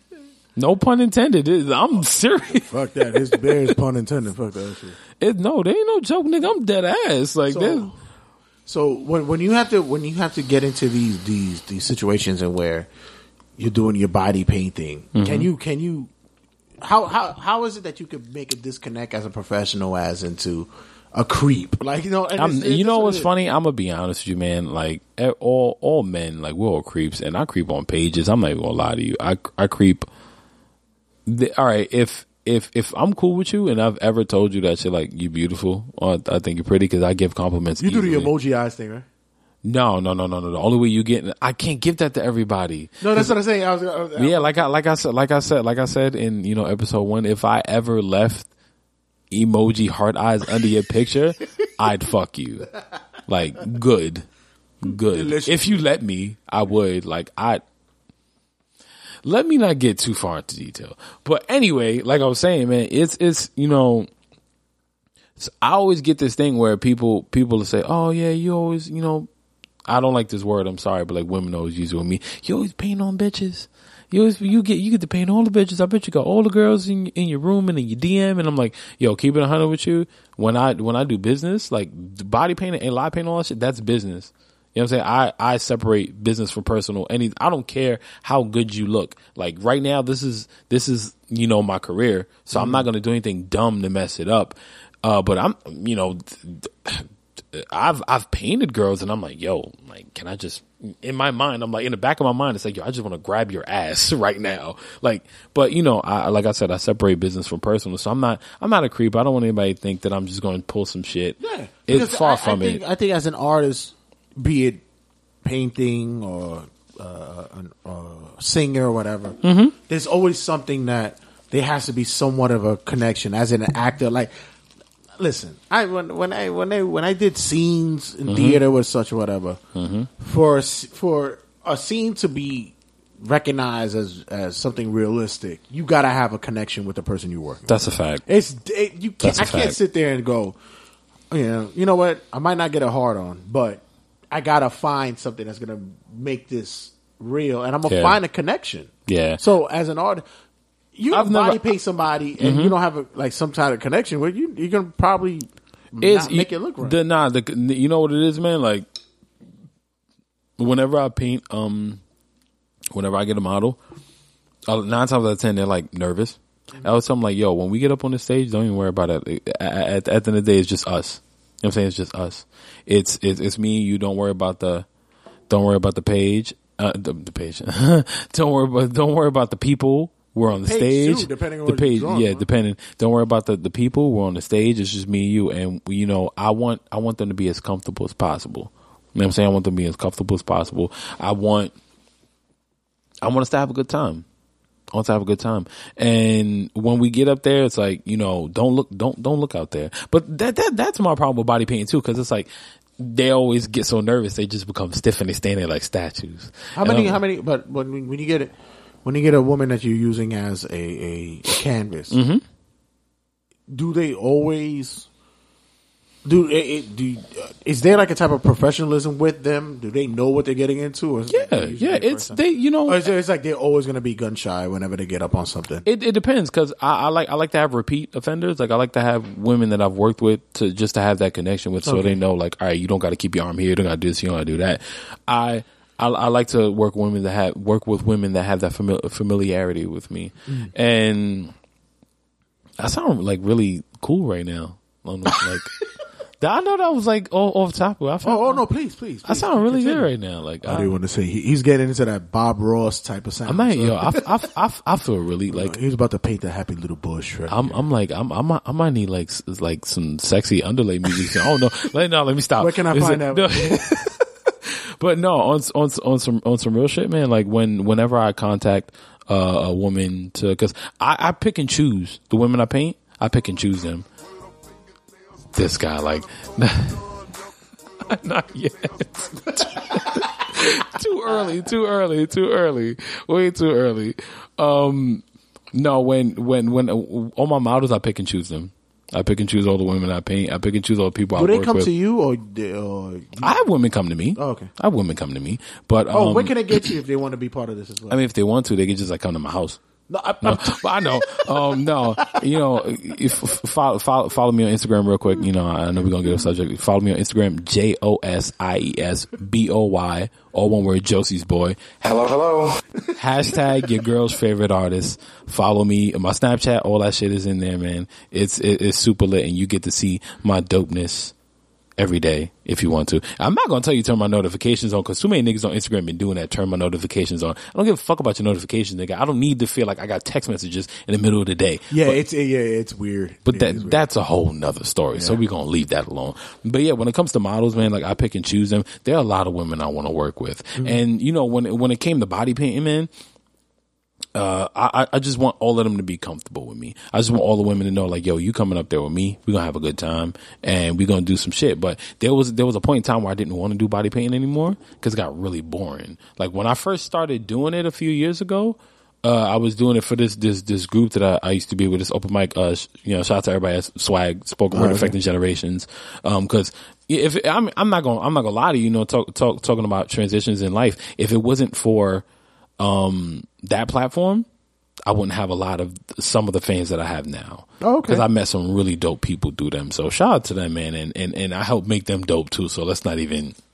no pun intended. It, I'm serious. Fuck that. His bears pun intended. Fuck that shit. It, no, they ain't no joke, nigga. I'm dead ass. Like, So- this. So when when you have to when you have to get into these these these situations and where you're doing your body painting, Mm-hmm. can you can you how how how is it that you could make a disconnect as a professional as into a creep? Like you know, it's- it's you know what's funny? I'm gonna be honest with you, man. Like all all men, like we're all creeps, and I creep on pages. I'm not even gonna lie to you. I I creep. The, all right, if if if I'm cool with you, and I've ever told you that shit, like you beautiful, or I think you're pretty, because I give compliments. You do the emoji eyes thing, right? No, no, no, no, no. The only way you get, I can't give that to everybody. No, that's what I'm saying. I was, I was Yeah, like I like I said like I said like I said in you know episode one, if I ever left emoji heart eyes under your picture, I'd fuck you. Like good, good. Delicious. If you let me, I would. Like I. Let me not get too far into detail, but anyway, like I was saying, man, it's it's you know, it's- I always get this thing where people people say, "Oh yeah, you always you know." I don't like this word. I'm sorry, but like women always use it with me. You always paint on bitches. You always you get you get to paint all the bitches. I bet you got all the girls in in your room and in your DM. And I'm like, yo, keep it a hundred with you. When I when I do business, like body painting and live painting, all that shit, that's business. You know what I'm saying? I, I separate business from personal. Any, I don't care how good you look. Like right now, this is, this is, you know, my career. So I'm not going to do anything dumb to mess it up. Uh, but I'm, you know, I've, I've painted girls and I'm like, yo, like, can I just, in my mind, I'm like, in the back of my mind, it's like, yo, I just want to grab your ass right now. Like, but you know, I, like I said, I separate business from personal. So I'm not, I'm not a creep. I don't want anybody to think that I'm just going to pull some shit. Yeah, It's far I- from I think, it. I think as an artist, be it painting or uh, an, uh, singer or whatever, Mm-hmm. there's always something that there has to be somewhat of a connection. As an actor, like listen, I when when I when I when I did scenes in Mm-hmm. theater with such or whatever, for a s- for a scene to be recognized as as something realistic, you got to have a connection with the person you work. working. with. That's a fact. It's it, you. Can't, That's I can't sit there and go. Yeah, you know what? I might not get a hard on, but I gotta find something that's gonna make this real, and I'm gonna Yeah. find a connection. Yeah. So as an artist, you I've can never- Mm-hmm. body paint somebody, and you don't have a, like some type of connection with you. You're gonna probably It's not make it look right. The nah, the you know what it is, man. Like whenever I paint, um, whenever I get a model, uh, nine times out of ten they're like nervous. I was something like, "Yo, when we get up on the stage, don't even worry about it. At, at, at the end of the day, it's just us. You know what I'm saying? It's just us. It's it's, it's me. You don't worry about the don't worry about the page. Uh, the, the page. don't worry about don't worry about the people. We're on the Page, stage. depending on the page, yeah, huh? depending. Don't worry about the, the people. We're on the stage. It's just me and you, and you know, I want I want them to be as comfortable as possible. You know what I'm saying? I want them to be as comfortable as possible. I want I want us to have a good time. I want to have a good time. And when we get up there, it's like, you know, don't look, don't, don't look out there. But that, that, that's my problem with body painting too. Cause it's like, they always get so nervous. They just become stiff and they stand there like statues. How And many? I'm- How many? But when when you get it, when you get a woman that you're using as a a, canvas, Mm-hmm. do they always do? It, do uh, is there like a type of professionalism with them? Do they know what they're getting into? Or Yeah. Yeah. It's, they, you know, Or is there, it's like they're always going to be gun shy whenever they get up on something. It, it depends because I, I like I like to have repeat offenders. Like I like to have women that I've worked with to just to have that connection with, so Okay. they know like, all right, you don't got to keep your arm here, you don't got to do this, you don't got to do that. I, I I like to work women that have work with women that have that famili- familiarity with me, Mm. and I sound like really cool right now. I'm like, I know that was like all off topic. I, felt, oh, oh no! Please, please. I sound really continue. good right now. Like I do want to say he, he's getting into that Bob Ross type of sound. I'm not, so- yo, I, I, I, I feel really like he was about to paint the happy little bush. Right I'm, I'm like, I'm, I might, I might need like, like some sexy underlay music. Oh no, let no, let me stop. Where can I Is find it- that? no. but no, on, on, on some, on some real shit, man. Like when, whenever I contact uh, a woman to, cause I, I pick and choose the women I paint. I pick and choose them. This guy, like, not yet. too early, too early, too early, way too early. Um, no, when when when uh, all my models, I pick and choose them. I pick and choose all the women I paint. I pick and choose all the people do I they come with. to you or? or I have women come to me. Oh, okay. I have women come to me, but um, oh, when can they get you if they want to be part of this as well? I mean, if they want to, they can just like come to my house. No, I, No, but I know. Um, no, you know, if follow, follow follow me on Instagram real quick. You know, I know we're gonna get a subject. Follow me on Instagram, J O S I E S B O Y, all one word, Josie's boy. Hello, hello. Hashtag your girl's favorite artist. Follow me. My Snapchat, all that shit is in there, man. It's it, it's super lit, and you get to see my dopeness every day if you want to. I'm not gonna tell you turn my notifications on because too many niggas on Instagram been doing that. Turn my notifications on. I don't give a fuck about your notifications, nigga. I don't need to feel like I got text messages in the middle of the day. yeah, But- it's yeah, it's weird. but It that weird. that's a whole nother story. So we're gonna leave that alone. But yeah, when it comes to models, man, like I pick and choose them. There are a lot of women I want to work with, Mm-hmm. and you know when when it came to body painting, man. Uh, I, I- just want all of them to be comfortable with me. I just want all the women to know, like, yo, you coming up there with me, we're gonna have a good time, and we're gonna do some shit. But there was there was a point in time where I didn't want to do body painting anymore because it got really boring. Like when I first started doing it a few years ago, uh, I was doing it for this this this group that I, I used to be with this open mic. Uh, sh- you know, shout out to everybody at Swag Spoken Word okay. Affecting Generations. Um, cause if I'm I'm not gonna I'm not gonna lie to you, you know, talk, talk talking about transitions in life. If it wasn't for um that platform, I wouldn't have a lot of some of the fans that I have now. Oh, okay. Because I met some really dope people through them. So shout out to them, man, and and and I helped make them dope too. So let's not even.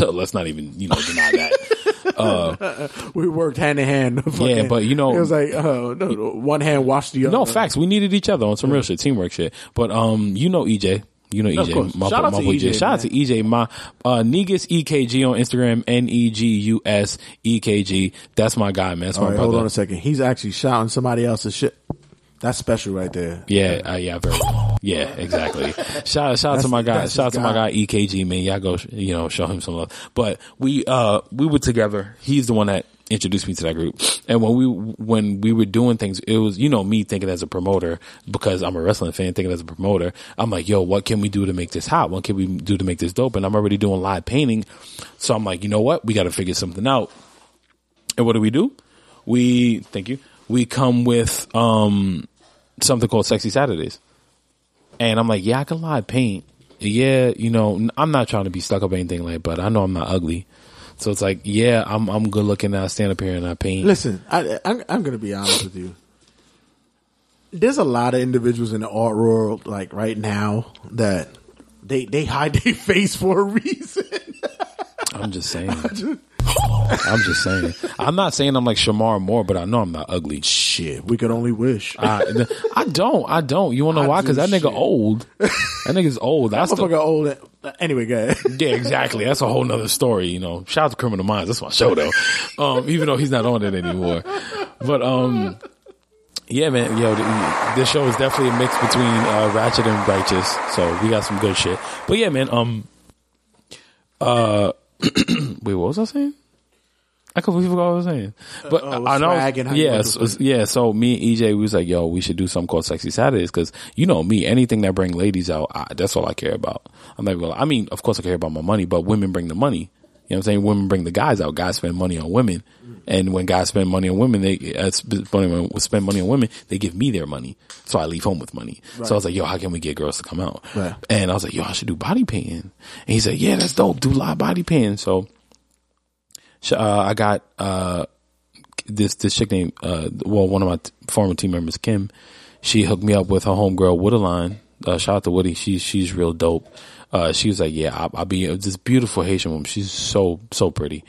Let's not even, you know, deny that. we worked hand in hand. Fucking- but you know- it was like uh, no, no, one hand washed the other. No facts. We needed each other on some real shit, teamwork shit. But um, you know EJ. You know course. EJ. My, Shout out my to boy EJ, Shout out to EJ. My uh, Negus EKG on Instagram. N E G U S E K G. That's my guy, man. That's All my right, hold on a second. He's actually shouting somebody else's shit. That's special right there. Yeah, uh, yeah, very. Yeah, exactly. Shout, shout out to my guy. Shout out to my guy. guy EKG man. Y'all go, you know, show him some love. But we, uh, we were together. He's the one that introduced me to that group. And when we, when we were doing things, it was, you know, me thinking as a promoter because I'm a wrestling fan, thinking as a promoter. I'm like, yo, what can we do to make this hot? What can we do to make this dope? And I'm already doing live painting. So I'm like, you know what? We got to figure something out. And what do we do? We, thank you. We come with, um, something called Sexy Saturdays. And I'm like, yeah, I can live paint, yeah, you know, I'm not trying to be stuck up or anything like, but I know I'm not ugly. So it's like, yeah, I'm I'm good looking. I stand up here and I paint. Listen, I, I'm, I'm going to be honest with you. There's a lot of individuals in the art world, like right now, that they they hide their face for a reason. I'm just saying. I'm just saying. I'm not saying I'm like Shemar Moore, but I know I'm not ugly. Shit, we could only wish. I, I don't. I don't. You want to know I why? Because that nigga shit. old. That nigga's old. That's the, Motherfucker old. Anyway, go ahead. Yeah, exactly. That's a whole nother story, you know. Shout out to Criminal Minds. That's my show though. Um, even though he's not on it anymore. But um yeah, man, yo, this show is definitely a mix between uh, Ratchet and Righteous. So we got some good shit. But yeah, man, um uh wait, what was I saying? I completely forgot what I was saying. Uh, but oh, I know, swag and how you yeah, so, yeah. So me and EJ, we was like, yo, we should do something called Sexy Saturdays because you know me, anything that bring ladies out, I, that's all I care about. I'm like, well, I mean, of course I care about my money, but women bring the money. You know what I'm saying? Women bring the guys out. Guys spend money on women. And when guys spend money on women, they uh, sp- spend money on women, they give me their money. So I leave home with money. So I was like, yo, how can we get girls to come out? Right. And I was like, yo, I should do body painting. And he said, yeah, that's dope. Do live body painting. So uh, I got uh, this this chick named uh, well one of my t- former team members Kim. She hooked me up with her homegirl Woodaline. Uh, shout out to Woody. She's she's real dope. Uh, she was like, yeah, I'll, I'll be this beautiful Haitian woman. She's so so pretty.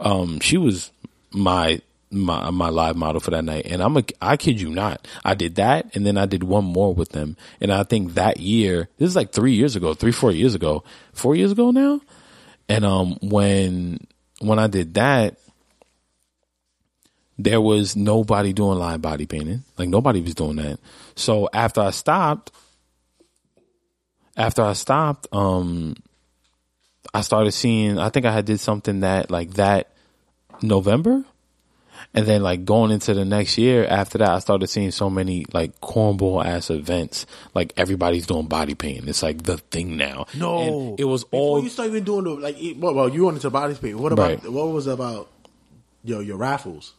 Um, she was my my my live model for that night, and I'm a I kid you not. I did that, and then I did one more with them, and I think that year this is like three years ago, three four years ago, four years ago now. And um, when when I did that, there was nobody doing live body painting. Like nobody was doing that. So after I stopped, after I stopped, um, I started seeing. I think I had did something that like that November, and then like going into the next year after that, I started seeing so many like cornball ass events. Like everybody's doing body painting. It's like the thing now. No, And it was Before all you start even doing the like. Well, well you wanted to body paint. What about Right. what was about? Yo, your raffles.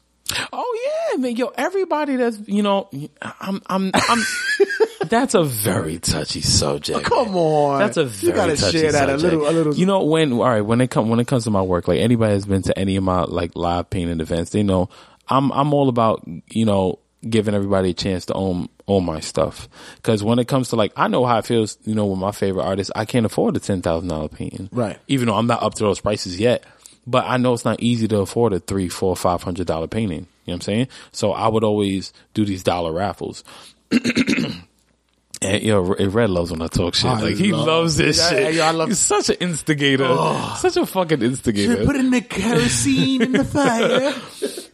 Oh yeah, man, yo, everybody that's you know, I'm, I'm, I'm. that's a very touchy subject. Oh, come on. that's a You very gotta touchy share that a subject. little- a little- You know when? All right, when it come when it comes to my work, like anybody has been to any of my like live painting events, they know I'm I'm all about you know giving everybody a chance to own own my stuff. Because when it comes to like, I know how it feels. You know, with my favorite artist, I can't afford a ten thousand dollar painting, Right. Even though I'm not up to those prices yet. But I know it's not easy to afford a three, four, five hundred dollar painting. You know what I'm saying? So I would always do these dollar raffles. Eh, and yo, Red loves when I talk shit. I like he love- loves this shit. yeah, I love- He's such an instigator. Oh. Such a fucking instigator. Put in the kerosene in the fire.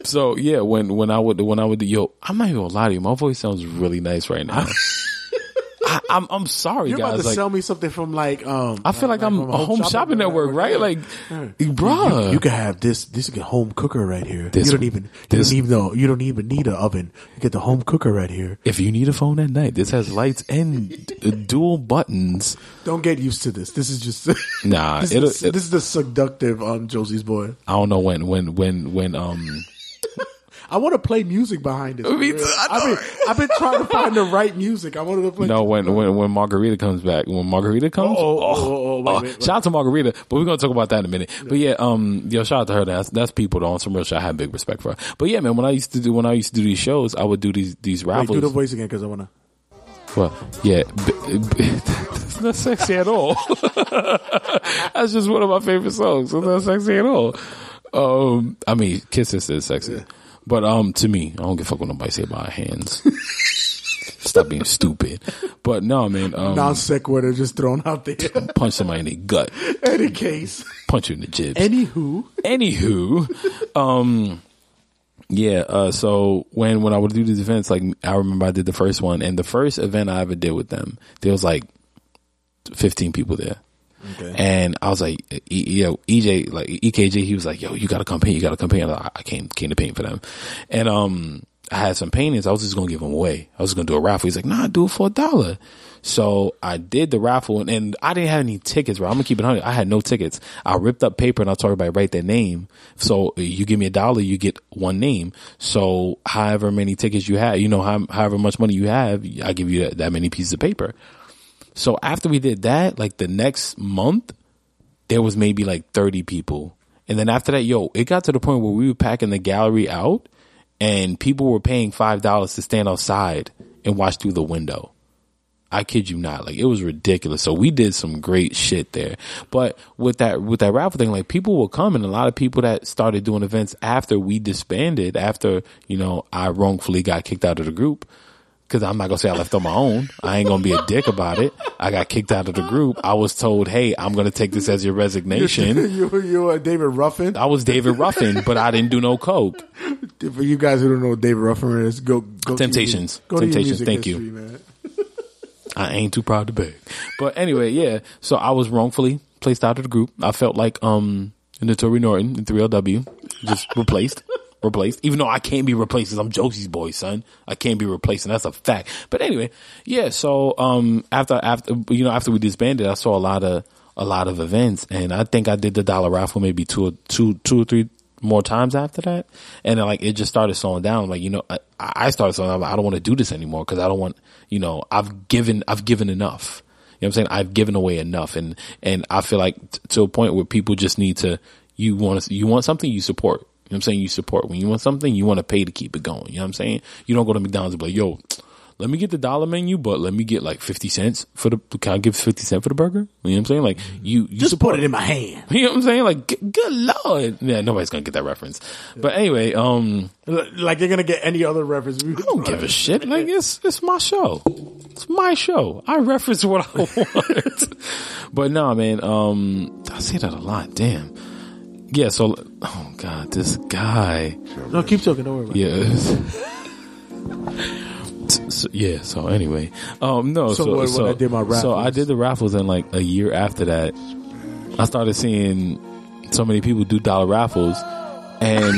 So yeah, when when I would when I would yo, I'm not even gonna lie to you. My voice sounds really nice right now. I, I'm I'm sorry, You're about to Like sell me something from like um. I feel like, I'm a home shopping network, right? Like, bruh, You, you can have this. This is a home cooker right here. This- you don't even. You this- don't even know. You don't even need an oven. You get the home cooker right here. if you need a phone at night, this has lights and dual buttons. Don't get used to this. This is just. Nah, this, is, this is the seductive um Josie's boy. I don't know when when when when um I want to play music behind this. Me too, I I've been, I've been trying to find the right music. I wanted to play. no when when when Margarita comes back when Margarita comes. Oh, oh, oh, oh, wait, wait, wait. Shout out to Margarita, but we're gonna talk about that in a minute. But yeah, um, yo, shout out to her. That's that's people though. On some real shit, I have big respect for her. But yeah, man, when I used to do when I used to do these shows, I would do these these Wait, raffles. do the voice again because I want to. Well, yeah, b- b- it's not sexy at all. That's just one of my favorite songs. It's not sexy at all. Um, I mean, Kiss Sister is sexy, but um, to me, I don't give a fuck what nobody say about hands. Stop being stupid. But no, man, um, Non sequitur just thrown out there. punch somebody in the gut, Any case. punch you in the jibs. Anywho. Anywho, um, yeah. Uh, so when when I would do these events, like I remember I did the first one, and the first event I ever did with them, there was like fifteen people there. And I was like, e- yo, EJ, like EKG, he was like, yo, you gotta come paint, you gotta come paint. I, like, I came, came to paint for them. And, um, I had some paintings. I was just gonna give them away. I was gonna do a raffle. He's like, nah, do it for a dollar. So I did the raffle and, and I didn't have any tickets, bro. I'm gonna keep it hundred. I had no tickets. I ripped up paper and I told everybody write their name. So you give me a dollar, you get one name. So however many tickets you have, you know, how, however much money you have, I give you that, that many pieces of paper. So after we did that, like the next month, there was maybe like 30 people. And then after that, yo, it got to the point where we were packing the gallery out and people were paying $5 to stand outside and watch through the window. I kid you not. Like it was ridiculous. So we did some great shit there. But with that with that raffle thing, like people will come and a lot of people that started doing events after we disbanded, after, you know, I wrongfully got kicked out of the group. Cause I'm not gonna say I left on my own. I ain't gonna be a dick about it. I got kicked out of the group. I was told, hey, I'm gonna take this as your resignation. you you are David Ruffin. I was David Ruffin, but I didn't do no coke. For you guys who don't know what David Ruffin is, go go to Temptations. go to your Temptations. music Thank you. history, man. I ain't too proud to beg. But anyway, yeah. So I was wrongfully placed out of the group. I felt like um Naturi Naughton in 3LW just replaced. Replaced, even though I can't be replaced because I'm Josie's boy, son. I can't be replaced, and that's a fact. But anyway, yeah. So um, after after you know after we disbanded, I saw a lot of a lot of events, and I think I did the dollar raffle maybe two or two two or three more times after that, and like it just started slowing down. Like you know, I, I started slowing down. I don't want to do this anymore because I don't want you know I've given I've given enough. You know what I'm saying? I've given away enough, and and I feel like t- to a point where people just need to you want to, you want something you support. You know what I'm saying? You support when you want something, you want to pay to keep it going. You know what I'm saying? You don't go to McDonald's and be like, yo, let me get the dollar menu, but let me get like 50 cents for the, can I give 50 cents for the burger? You know what I'm saying? Like you, you Just support put it in my hand. You know what I'm saying? Like, g- good lord. Yeah, nobody's gonna get that reference. But anyway, um, Like you're gonna get any other reference. I don't give a shit. Like it's it's my show. It's my show. I reference what I want. but no, man. Um, I say that a lot. Damn. Yeah. So, oh god, this guy. No, keep talking. Don't worry about it. Yeah. So, yeah. So anyway, um, no. So So, so I did my raffles. so I did the raffles, and like a year after that, I started seeing so many people do dollar raffles, and.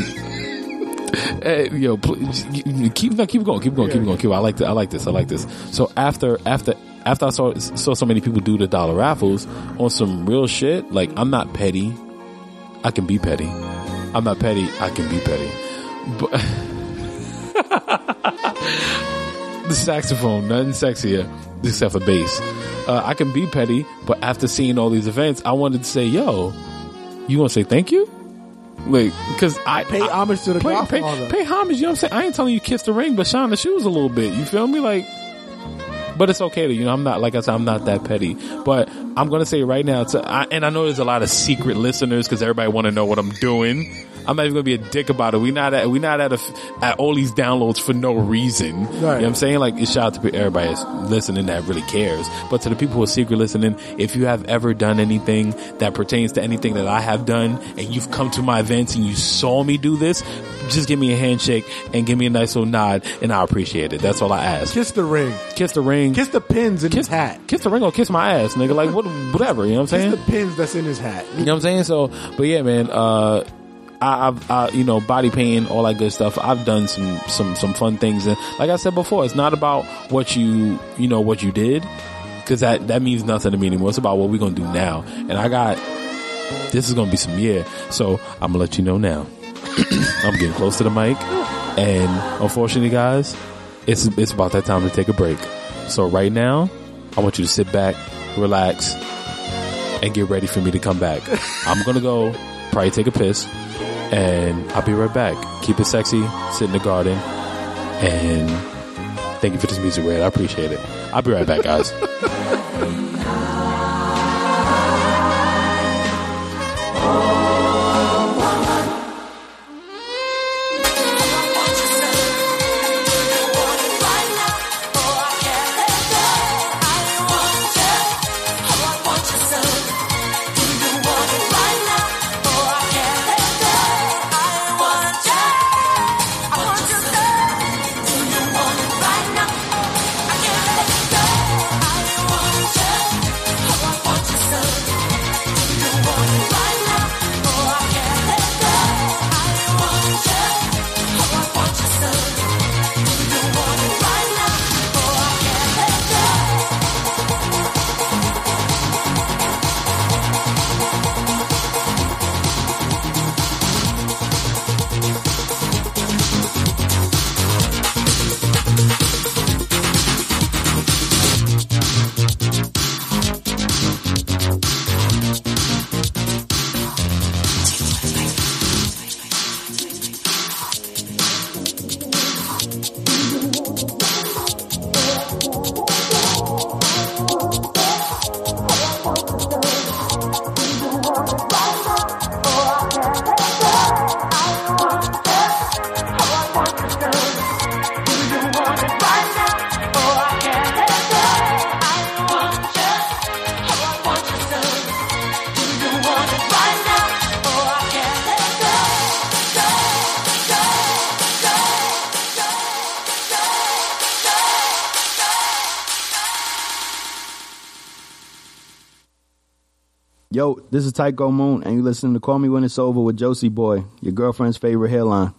Hey, yo, please, keep keep going, keep going, keep going, keep. Going. I like this. I like this. I like this. So after after after I saw saw so many people do the dollar raffles on some real shit, like I'm not petty. I can be petty. I'm not petty. I can be petty. But the saxophone, nothing sexier except for bass. Uh, I can be petty, but after seeing all these events, I wanted to say, "Yo, you want to say thank you?" Like, because I Pay I- homage to the pay, pay, pay homage. You know what I'm saying? I ain't telling you kiss the ring, but shine the shoes a little bit. You feel me? Like, but it's okay to you know. I'm not like I said. I'm not that petty, but I'm gonna say right now. To, I, and I know there's a lot of secret listeners because everybody want to know what I'm doing. I'm not even gonna be a dick about it. We not at we not at a, at all these downloads for no reason. You know what I'm saying? Like, it's shout out to everybody that's listening that really cares. But to the people who are secret listening, if you have ever done anything that pertains to anything that I have done, and you've come to my events and you saw me do this, just give me a handshake and give me a nice little nod, and I appreciate it. That's all I ask. Kiss the ring. Kiss the ring. Kiss the pins in kiss his hat. Kiss the ring or kiss my ass, nigga. Like what, whatever. You know what I'm Kiss saying? the pins that's in his hat. You know what I'm saying? So, but yeah, man. Uh, I, I've, I, you know, body pain, all that good stuff. I've done some, some, some fun things, and like I said before, it's not about what you, you know, what you did, because that that means nothing to me anymore. It's about what we're gonna do now. And I got this is gonna be some year, so I'm gonna let you know now. I'm getting close to the mic, and unfortunately, guys, it's it's about that time to take a break. So right now, I want you to sit back, relax, and get ready for me to come back. I'm gonna go, probably take a piss, and I'll be right back. Keep it sexy, sit in the garden, and thank you for this music, Red. I appreciate it. I'll be right back, guys. this is Tyko Moon, and you're listening to Call Me When It's Over with Josie Boy, your girlfriend's favorite hairline.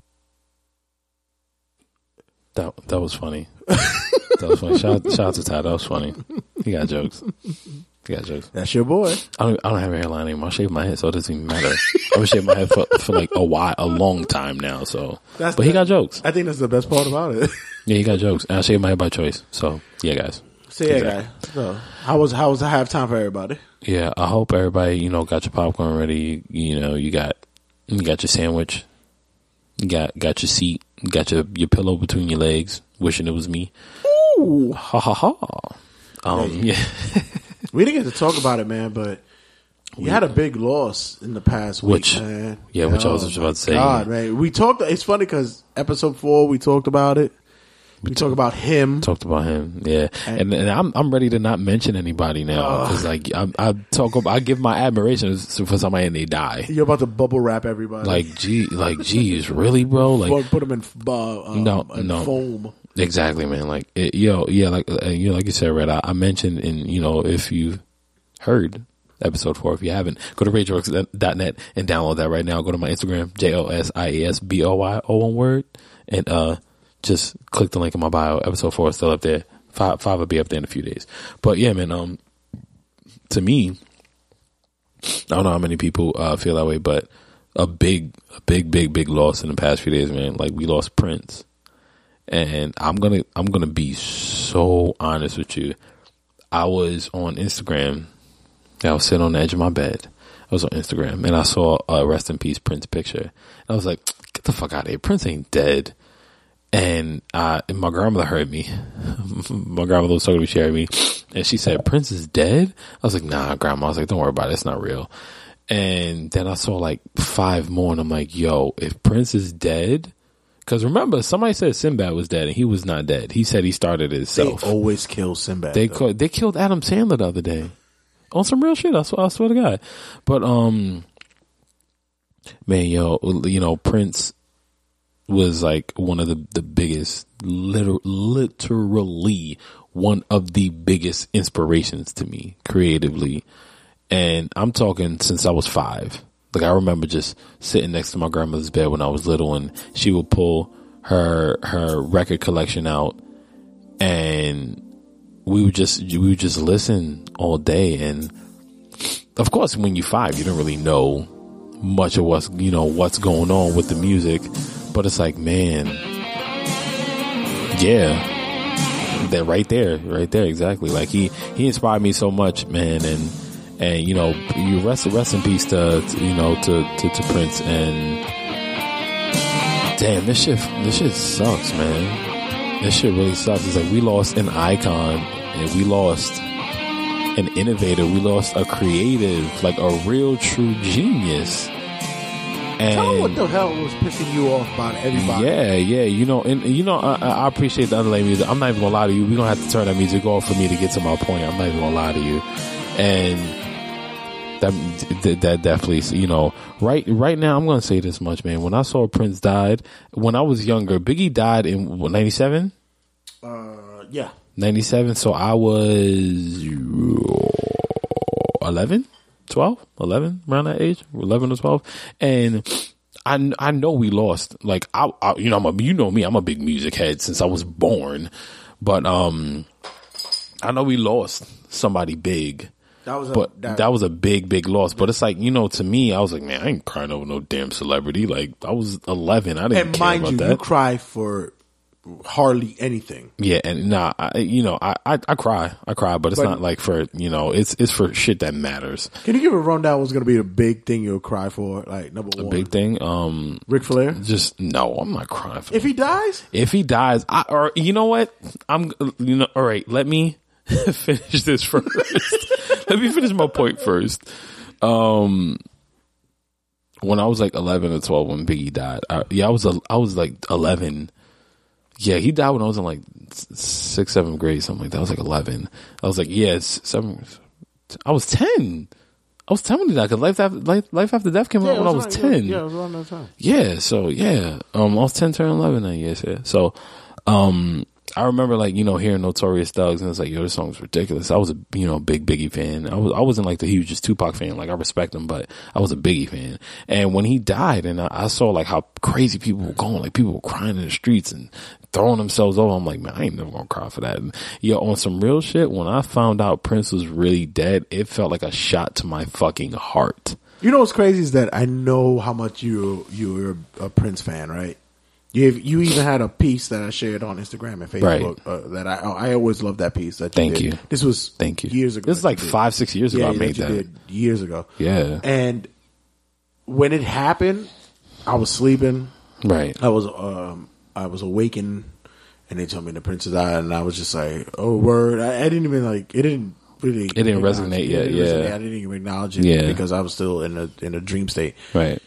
That that was funny. that was funny. Shout, shout out to Ty. That was funny. He got jokes. He got jokes. That's your boy. I don't, I don't have a hairline anymore. I shave my head, so it doesn't even matter. I've been shaving my head for, for like a while, a long time now. So, That's but he the- got jokes. I think that's the best part about it. Yeah, he got jokes. And I shaved my head by choice. So, yeah, guys. So yeah, Exactly. guy. So how was how was the halftime for everybody? Yeah, I hope everybody, you know, got your popcorn ready. You know, you got you got your sandwich, you got got your seat, you got your your pillow between your legs, wishing it was me. Ooh, ha ha ha. Um, yeah, We didn't get to talk about it, man, but we had a big loss in the past week, Which- man. yeah, which I was Oh, just about to say. God, man, we talked. It's funny because episode four we talked about it. We talked about him. talked about him. Yeah, and, and I'm I'm ready to not mention anybody now because like I, I talk about I give my admiration for somebody and they die. You're about to bubble wrap everybody. Like gee, like geez, really, bro? Like put, them in uh, um, No, in no. foam. Exactly, man. Like, it, yo, yeah, like, uh, you know, like you said, Red, I, I mentioned in, you know, if you heard episode four, if you haven't, go to rageworks.net and download that right now. Go to my Instagram, J-O-S-I-E-S-B-O-Y, all one word, and, uh, just click the link in my bio. Episode four is still up there. Five, five will be up there in a few days. But yeah, man, um, to me, I don't know how many people, uh, feel that way, but a big, a big, big, big loss in the past few days, man. Like, we lost Prince and I'm gonna I'm gonna be so honest with you. I was on Instagram. I was sitting on the edge of my bed. I was on Instagram and I saw a rest in peace Prince picture. And I was like, get the fuck out of here. Prince ain't dead. And uh, my grandmother heard me. my grandmother was talking to me, she me, and she said, "Prince is dead." I was like, "Nah, grandma." I was like, "Don't worry about it. It's not real." And then I saw like five more, and I'm like, "Yo, if Prince is dead." Because remember, somebody said Sinbad was dead, and he was not dead. He said he started it They always kill Sinbad. They co- they killed Adam Sandler the other day on some real shit. I swear, I swear to God. But um, man, yo, you know, Prince was like one of the the biggest, liter- literally one of the biggest inspirations to me creatively, and I'm talking since I was five. Like I remember just sitting next to my grandmother's bed when I was little, and she would pull her her record collection out, and we would just we would just listen all day. And of course when you're five you don't really know much of what's you know what's going on with the music but it's like man yeah that right there right there exactly like he he inspired me so much man and and you know you rest rest in peace to, to you know to, to to prince and damn this shit this shit sucks man this shit really sucks. It's like we lost an icon and we lost an innovator. We lost a creative, like a real true genius. Tell me what the hell was pissing you off about everybody. yeah, yeah, you know, and and, you know, I, I appreciate the underlay music. I'm not even gonna lie to you. We're gonna have to turn that music off for me to get to my point. I'm not even gonna lie to you. And that that, that definitely, you know, right right now, I'm gonna say this much, man. When I saw Prince died, when I was younger, Biggie died in 97. Uh, yeah. 97 so i was 11 12 11 around that age 11 or 12 and i i know we lost like i, I you know i'm a you know me i'm a big music head since i was born but um i know we lost somebody big That was a, but that, was a big, big loss. But it's like, you know, to me, I was like, man, I ain't crying over no damn celebrity. Like, I was 11. I didn't and care mind about you, that. you cry for hardly anything. Yeah, and nah, I, you know, I, I I cry, I cry, but it's But- not like for you know, it's it's for shit that matters. Can you give a rundown? What's to be the big thing you'll cry for? Like number A one, big thing. Um, Ric Flair. just no, I'm not crying for. If he dies, If he dies, I or you know what, I'm you know, all right. Let me finish this first. let me finish my point first. Um, when I was like 11 or 12 when Biggie died, I, yeah, I was a, I was like 11. Yeah, he died when I was in like sixth, seventh grade, something like that. I was like 11. I was like, yes, seven. I was 10. I was 10 when he died because Life After, Life, Life After Death came out when I was 10. Yeah, it was around that time. Yeah, so yeah, um, I was ten, turn eleven that year. Yeah. So, um, I remember like you know hearing Notorious Thugs and it's like yo this song's ridiculous. I was a you know big Biggie fan. I was I wasn't like the hugest Tupac fan. Like I respect him, but I was a Biggie fan. And when he died, and I, I saw like how crazy people were going, like people were crying in the streets and throwing themselves over. I'm like man, I ain't never gonna cry for that. And, yo, on some real shit, when I found out Prince was really dead, it felt like a shot to my fucking heart. You know what's crazy is that I know how much you you're a Prince fan, right? You you even had a piece that I shared on Instagram and Facebook uh, that I I always love that piece. That you Thank did. you. This was Thank you. years ago. This is like five six years ago. Yeah, I made you that. did years ago. Yeah. and when it happened, I was sleeping. Right. I was um I was awakened, and they told me the prince died, and I was just like, oh word! I, I didn't even like it. Didn't really. It didn't resonate yet, yeah. I didn't even acknowledge it. Yeah. because I was still in a in a dream state. Right.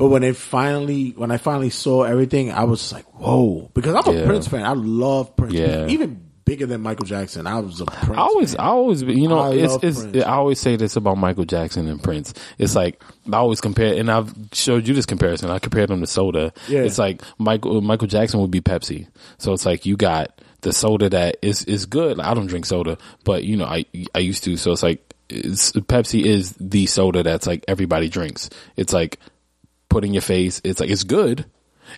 But when it finally, when I finally saw everything, I was like, "Whoa!" Because I'm a Yeah. Prince fan. I love Prince. Yeah. Even bigger than Michael Jackson. I was a Prince. I always, fan. I always, you know, I it's, it's, Prince. I always say this about Michael Jackson and Prince. It's like I always compare, and I've showed you this comparison. I compared them to soda. Yeah. It's like Michael Michael Jackson would be Pepsi. So it's like you got the soda that is is good. Like, I don't drink soda, but you know, I I used to. So it's like it's, Pepsi is the soda that's like everybody drinks. It's like put in your face. It's like it's good,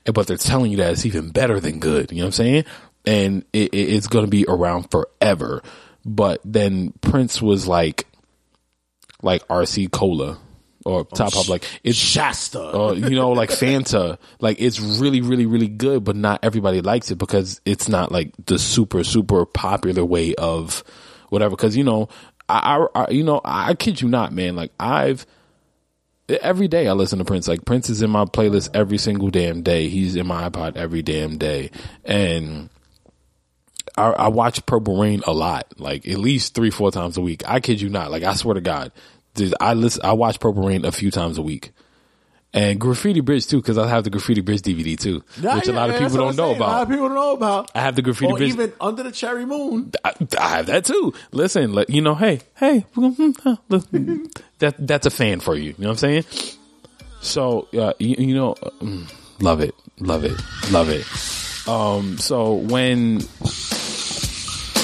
but they're telling you that it's even better than good. You know what I'm saying? And it, it, it's going to be around forever. But then Prince was like, like RC Cola or oh, Top Pop, like it's Shasta. or you know, like Fanta. Like it's really, really, really good, but not everybody likes it because it's not like the super, super popular way of whatever. Because you know, I, I, I, you know, I kid you not, man. Like I've every day I listen to Prince. Like Prince is in my playlist every single damn day. He's in my iPod every damn day, and. I, I watch Purple Rain a lot, like at least three, four times a week. I kid you not. Like I swear to God, I listen. I watch Purple Rain a few times a week, and Graffiti Bridge too, because I have the Graffiti Bridge DVD too, Yeah, which a yeah, lot of people don't know I'm. A lot of people don't know about. I have the Graffiti or Bridge. even under the cherry moon. I, I have that too. Listen, let, you know, hey, hey, that that's a fan for you. You know what I'm saying? So, uh, you, you know, mm, love it, love it, love it. Um, so when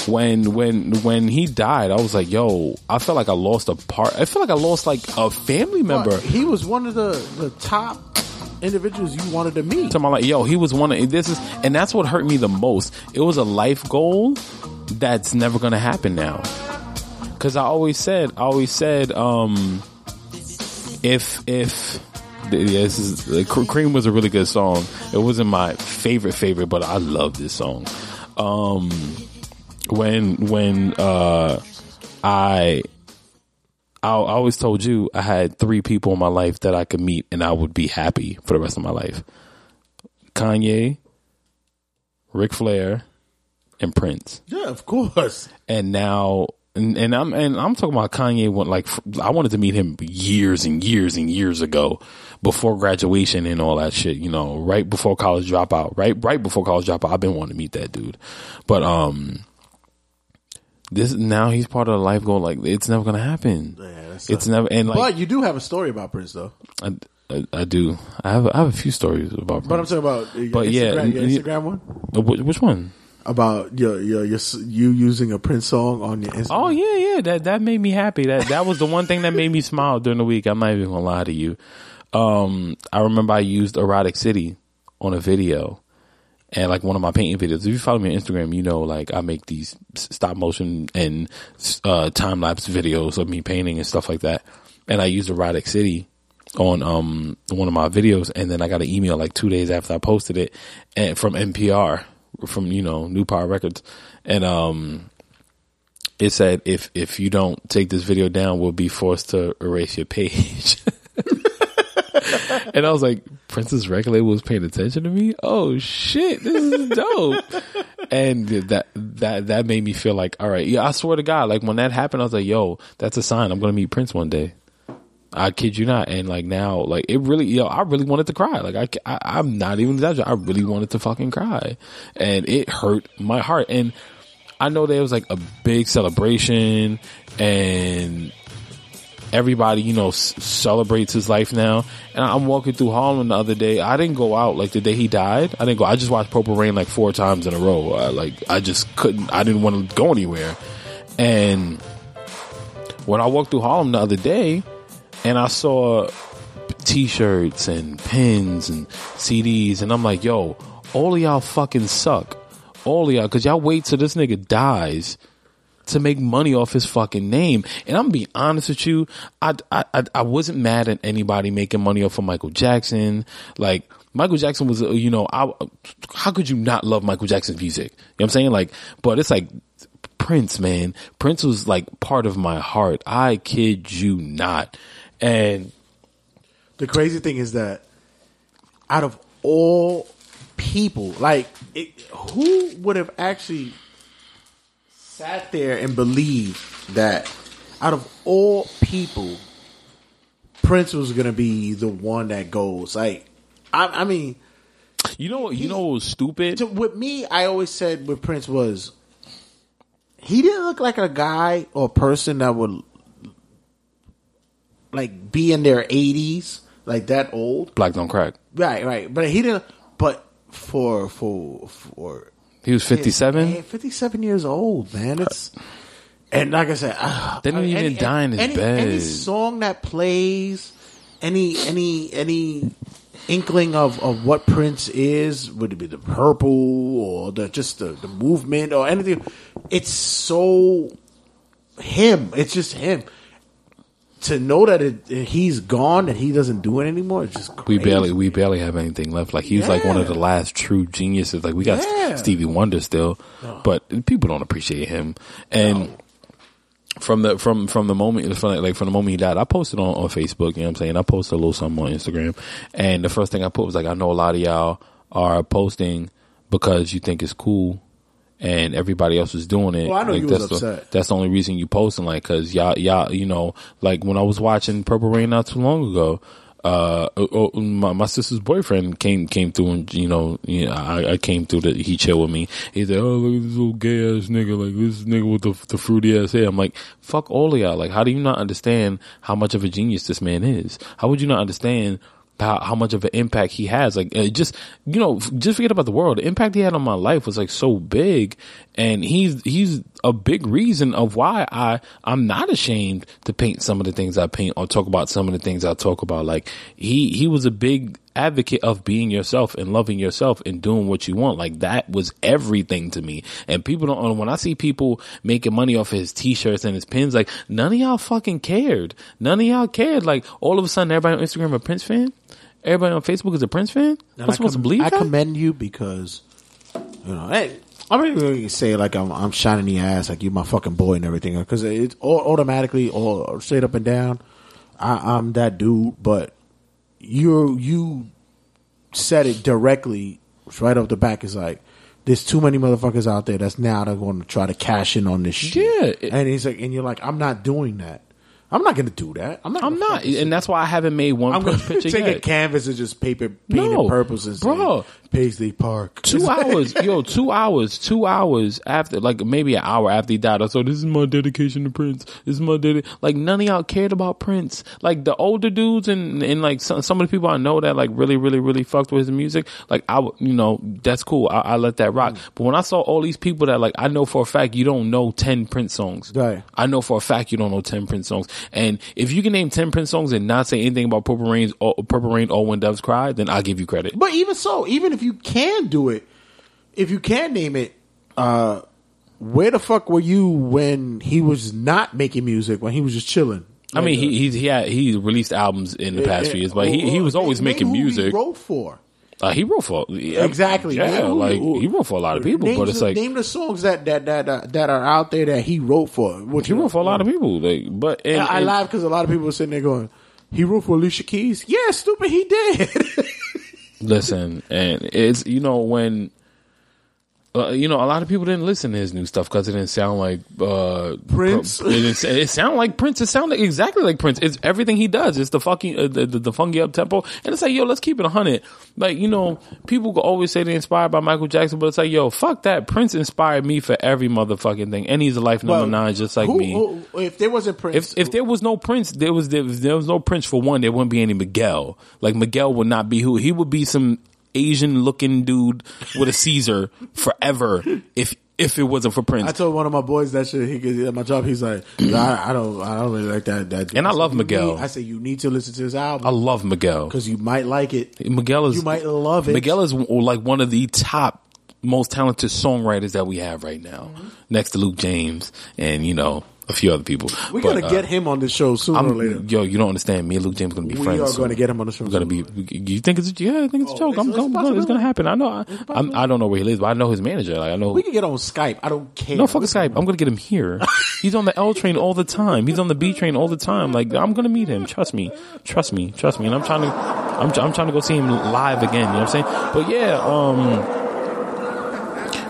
when when when he died, I was like, yo, I felt like I lost a part. I felt like I lost like a family member. But he was one of the the top individuals you wanted to meet. So I'm like, yo, he was one of this is, and that's what hurt me the most. It was a life goal that's never gonna happen now. Cause I always said, I always said, um, if if yeah, this is Cr- Cream was a really good song. It wasn't my favorite favorite, but I love this song. Um, when when uh, I I, always told you I had three people in my life that I could meet and I would be happy for the rest of my life. Kanye, Ric Flair, and Prince. Yeah, of course. And now and, and I'm and I'm talking about Kanye went like I wanted to meet him years and years and years ago before graduation and all that shit, you know, right before college dropout. Right right before college dropout. I've been wanting to meet that dude. But um this now he's part of the life goal. Like it's never gonna happen. that's it's never and like but you do have a story about Prince, though. I, I, I do. I have I have a few stories about. Prince. But I'm talking about your But yeah, Instagram, your Instagram one Uh, which, which one? about your, your your you using a Prince song on your Instagram. Oh yeah, yeah. That that made me happy. That that was the one thing that made me smile during the week. I'm not even gonna lie to you. Um, I remember I used Erotic City on a video. And like one of my painting videos, if you follow me on Instagram, you know, like I make these stop motion and uh, time lapse videos of me painting and stuff like that. And I used Erotic City on um one of my videos, and then I got an email like two days after I posted it, and from NPR, from you know New Power Records, and um it said if if you don't take this video down, we'll be forced to erase your page. and I was like, Prince's label was paying attention to me. Oh shit, this is dope. and that that that made me feel like, all right, yeah. I swear to God, like when that happened, I was like, yo, that's a sign. I'm gonna meet Prince one day. I kid you not. And like now, like it really, yo, I really wanted to cry. Like I, I I'm not even exaggerating. I really wanted to fucking cry, and it hurt my heart. And I know there was like a big celebration, and everybody, you know, celebrates his life now. And I'm walking through Harlem the other day. I didn't go out like the day he died. I didn't go. I just watched Purple Rain like four times in a row. I, like I just couldn't. I didn't want to go anywhere. And when I walked through Harlem the other day, and I saw t-shirts and pins and CDs, and I'm like, yo, all of y'all fucking suck. All of y'all, cause y'all wait till this nigga dies to make money off his fucking name. And I'm gonna be honest with you, I, I, I, I wasn't mad at anybody making money off of Michael Jackson. Like, Michael Jackson was, uh, you know, I, how could you not love Michael Jackson's music? You know what I'm saying? Like, but it's like, Prince, man. Prince was like part of my heart. I kid you not. And The crazy thing is that out of all people, like it, who would have actually sat there and believed that out of all people, Prince was going to be the one that goes? Like, I, I mean, you know, you know what was stupid? to, with me, I always said with Prince was he didn't look like a guy or a person that would like be in their eighties, like that old. Black don't crack. Right, right. But he didn't. But for for for He was 57. man, fifty-seven years old, man. It's and like I said, uh, Didn't I- even die in his any, bed. Any song that plays, any any any inkling of, of what Prince is, would it be the purple or the just the, the movement or anything? It's so him. It's just him. To know that it, he's gone, that he doesn't do it anymore, it's just We barely, we barely have anything left. Like he was like one of the last true geniuses. Like we got Yeah. Stevie Wonder still, but people don't appreciate him. And from the from from the moment from like from the moment he died, I posted on on Facebook. You know what I'm saying? I posted a little something on Instagram, and the first thing I put was like, I know a lot of y'all are posting because you think it's cool. And everybody else was doing it. Well, I know like, you was that's the, upset. that's the only reason you posting like because y'all y'all you know like when I was watching Purple Rain not too long ago, uh, oh, oh, my, my sister's boyfriend came came through and you know, you know I, I came through that he chill with me. He said, "Oh look at this little gay ass nigga, like this nigga with the the fruity ass hair." I'm like, "Fuck all of y'all! Like, how do you not understand how much of a genius this man is? How would you not understand?" How, how much of an impact he has. Like, uh, just, you know, just forget about the world. The impact he had on my life was like so big. And he's, he's a big reason of why I, I'm not ashamed to paint some of the things I paint or talk about some of the things I talk about. Like, he, he was a big advocate of being yourself and loving yourself and doing what you want. Like, that was everything to me. And people don't, when I see people making money off of his t-shirts and his pins, like, none of y'all fucking cared. None of y'all cared. Like, all of a sudden, everybody on Instagram a Prince fan? Everybody on Facebook is a Prince fan? I'm I supposed to believe I that? commend you because you know, hey, I'm not even gonna say like I'm I'm shining the ass like you my fucking boy and everything because it's all automatically all straight up and down. I, I'm that dude, but you you said it directly right off the back. Is like there's too many motherfuckers out there that's now they're going to try to cash in on this shit. Yeah, it- and he's like, and you're like, I'm not doing that. I'm not going to do that. I'm not. I'm not. And that's why I haven't made one I'm going to take a canvas and just paper paint No, it purples and bro. Paisley Park. two hours, yo, two hours, two hours after, like maybe an hour after he died. I said, "This is my dedication to Prince. This is my dedi-. Like none of y'all cared about Prince. Like the older dudes and and like some, some of the people I know that like really, really, really fucked with his music. Like I, would, you know, that's cool. I, I let that rock. Mm. But when I saw all these people that like, I know for a fact you don't know ten Prince songs. Right. I know for a fact you don't know ten Prince songs. And if you can name ten Prince songs and not say anything about Purple Rain's or Purple Rain or When Doves Cry, then I'll give you credit. But even so, even if you can do it, if you can name it, uh, where the fuck were you when he was not making music? When he was just chilling? I mean, he he's, he had he released albums in the past few years, but he he was always making music. He wrote for Uh, he wrote for yeah, exactly. Yeah, Name like he wrote for a lot of people, but it's the- like name the songs that that that uh, that are out there that he wrote for. Which he wrote for a lot of people. Like, but and, I and- laugh because a lot of people are sitting there going, "He wrote for Alicia Keys." Yeah, stupid, he did. listen, and it's you know when uh, you know, a lot of people didn't listen to his new stuff because it didn't sound like uh, Prince? It, didn't, it sounded like Prince. It sounded exactly like Prince. It's everything he does. It's the fucking uh, the, the, the funky up tempo, and it's like, yo, let's keep it a hundred. Like you know, people always say they're inspired by Michael Jackson, but it's like, yo, fuck that. Prince inspired me for every motherfucking thing, and he's a life number Well, nine, just like who- me. who- if there wasn't Prince, If if there was no Prince, there was there was, there was no Prince for one. There wouldn't be any Miguel. Like Miguel would not be who he would be. Some Asian looking dude with a Caesar forever. If if it wasn't for Prince, I told one of my boys that shit. He could at my job. He's like, I, I don't, I don't really like that. That, And I love "You Miguel. need-" I said, you need to listen to this album. I love Miguel. because you might like it. Miguel is You might love it. Miguel is like one of the top most talented songwriters that we have right now, next to Luke James and you know a few other people. We're But, gonna uh, get him on the show sooner I'm, later. yo, you don't understand. Me and Luke James are gonna be We friends. are soon. going to get him on the show. We're gonna be. You think it's? Yeah, I think it's a joke. it's- I'm, it's I'm, gonna- it's gonna happen. I know. I, I'm, I don't know where he lives, but I know his manager. Like I know. We can get on Skype. I don't care. no fucking Skype. I'm gonna get him here. He's on the L train all the time. He's on the B train all the time. Like I'm gonna meet him. Trust me. Trust me. Trust me. And I'm trying to. I'm, I'm trying to go see him live again. You know what I'm saying? But yeah. Um.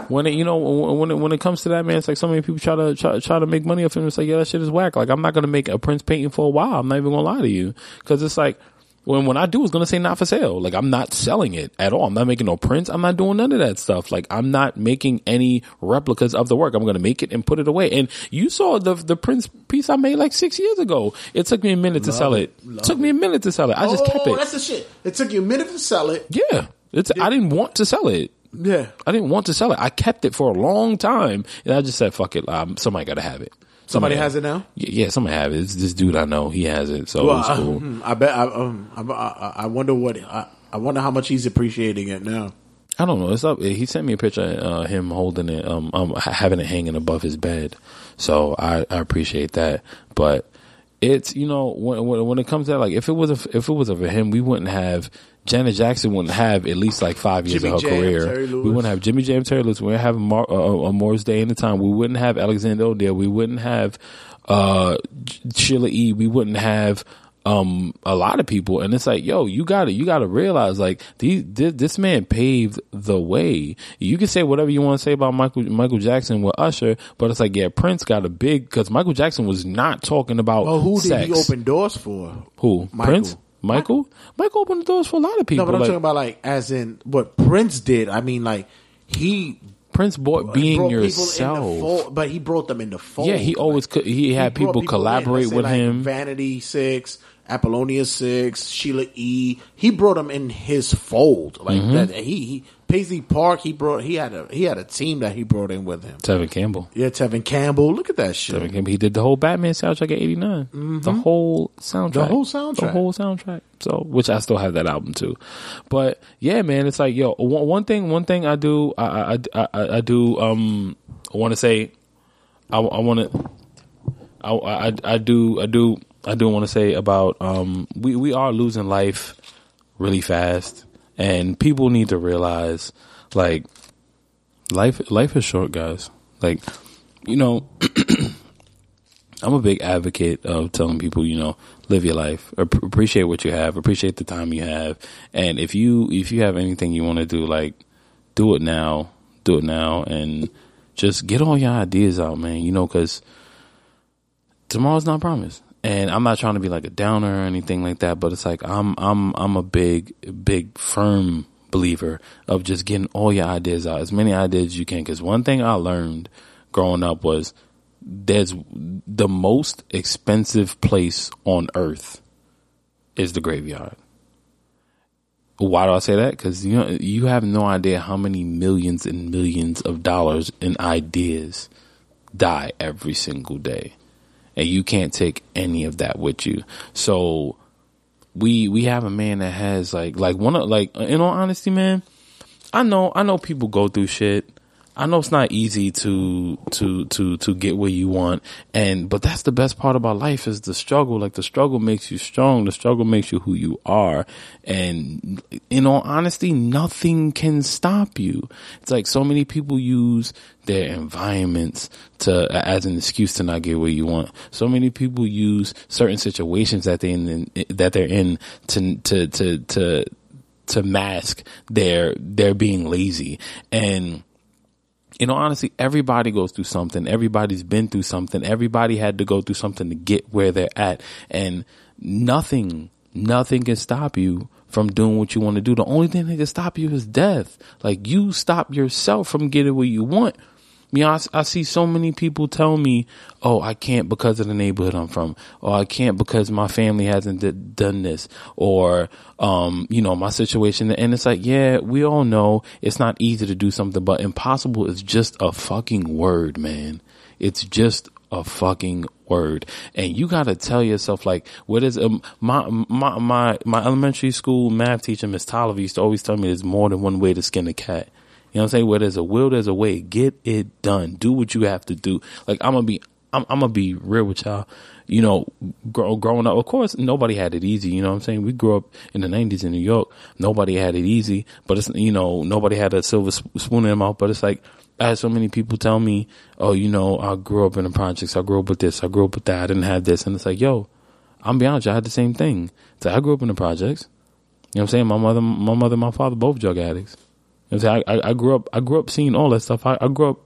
When it, you know, when it, when it comes to that, man, it's like so many people try to try, try to make money off him. It's like, yeah, that shit is whack. Like, I'm not gonna make a Prince painting for a while. I'm not even gonna lie to you, because it's like when when I do, it's gonna say not for sale. Like, I'm not selling it at all. I'm not making no prints. I'm not doing none of that stuff. Like, I'm not making any replicas of the work. I'm gonna make it and put it away. And you saw the the Prince piece I made like six years ago. It took me a minute to sell it. took me a minute to sell it. I just kept Oh, it. that's the shit. It took you a minute to sell it. Yeah, it's. I didn't want to sell it. Yeah. I didn't want to sell it. I kept it for a long time, and I just said, "Fuck it, um, somebody got to have it." Somebody has it now? Yeah, yeah, somebody have it. It's this dude I know. He has it, so Well, it's I, cool. hmm, I bet. I, um, I, I, I wonder what. I, I wonder how much he's appreciating it now. I don't know. It's up. He sent me a picture of uh, him holding it, um, um, having it hanging above his bed. So I, I appreciate that. But it's you know when when, when it comes to that, like if it was a, if it was for him, we wouldn't have Janet Jackson wouldn't have at least like five years Jimmy of her Jam, career. Terry Lewis. We wouldn't have Jimmy Jam, Terry Lewis. We wouldn't have Mar- uh, uh, Morris Day in the time. We wouldn't have Alexander O'Neal. We wouldn't have uh, Sheila E. We wouldn't have um a lot of people and it's like yo you gotta you gotta realize like these this, this man paved the way you can say whatever you want to say about michael michael jackson with usher but it's like yeah prince got a big because michael jackson was not talking about Oh, who did he open doors for? who Michael. prince michael michael opened the doors for a lot of people No, but I'm like, talking about like as in what Prince did. I mean, like he prince bought being in yourself fold, but he brought them in the fold. yeah he always could he had brought people collaborate Let's say, with like, him Vanity Six, Apollonia Six, Sheila E. He brought them in his fold. Like Mm-hmm. that. He, he Paisley Park. He brought. He had a he had a team that he brought in with him. Tevin Campbell. Yeah, Tevin Campbell. Look at that shit. Tevin Campbell. He did the whole Batman soundtrack at '89. The whole soundtrack. Mm-hmm. The whole soundtrack. The whole soundtrack. So, which I still have that album too. But yeah, man, it's like yo. One, one thing. One thing I do. I I I, I, I do. Um, I want to say. I, I want to. I, I I do. I do. I do want to say about. Um, we we are losing life really fast, and people need to realize, like, life life is short, guys. Like, you know, I'm a big advocate of telling people, you know, live your life, appreciate what you have, appreciate the time you have, and if you if you have anything you want to do, like, do it now, do it now, and just get all your ideas out, man. You know, because tomorrow's not promised. And I'm not trying to be like a downer or anything like that, but it's like I'm I'm I'm a big big firm believer of just getting all your ideas out, as many ideas as you can. Because one thing I learned growing up was there's the most expensive place on earth is the graveyard. Why do I say that? Because you know you have no idea how many millions and millions of dollars in ideas die every single day, and you can't take any of that with you. So we we have a man that has like like one of like in all honesty, man. I know I know people go through shit. I know it's not easy to to to to get where you want, and but that's the best part about life is the struggle. Like the struggle makes you strong. The struggle makes you who you are, and in all honesty, nothing can stop you. It's like so many people use their environments to as an excuse to not get where you want. So many people use certain situations that they in that they're in to to to to to mask their their being lazy and you know, honestly, everybody goes through something. Everybody's been through something. Everybody had to go through something to get where they're at. And nothing, nothing can stop you from doing what you want to do. The only thing that can stop you is death. Like you stop yourself from getting what you want. Know, I, I see so many people tell me, "Oh, I can't because of the neighborhood I'm from," or "I can't because my family hasn't d- done this," or um, you know, my situation. And it's like, yeah, we all know it's not easy to do something, but impossible is just a fucking word, man. It's just a fucking word, and you gotta tell yourself like, what is um, my my my my elementary school math teacher, Miss Tolliver, used to always tell me there's more than one way to skin a cat. You know what I'm saying? Where there's a will, there's a way. Get it done. Do what you have to do. Like I'm gonna be, I'm, I'm gonna be real with y'all. You know, grow, growing up, of course, nobody had it easy. You know what I'm saying? We grew up in the '90s in New York. Nobody had it easy, but it's you know nobody had a silver spoon in their mouth. But it's like I had so many people tell me, "Oh, you know, I grew up in the projects. I grew up with this. I grew up with that. I didn't have this." And it's like, yo, I'm be honest, I had the same thing. So I grew up in the projects. You know what I'm saying? My mother, my mother, and my father both drug addicts. You know I'm saying? I, I, grew up, I grew up seeing all that stuff. I, I grew up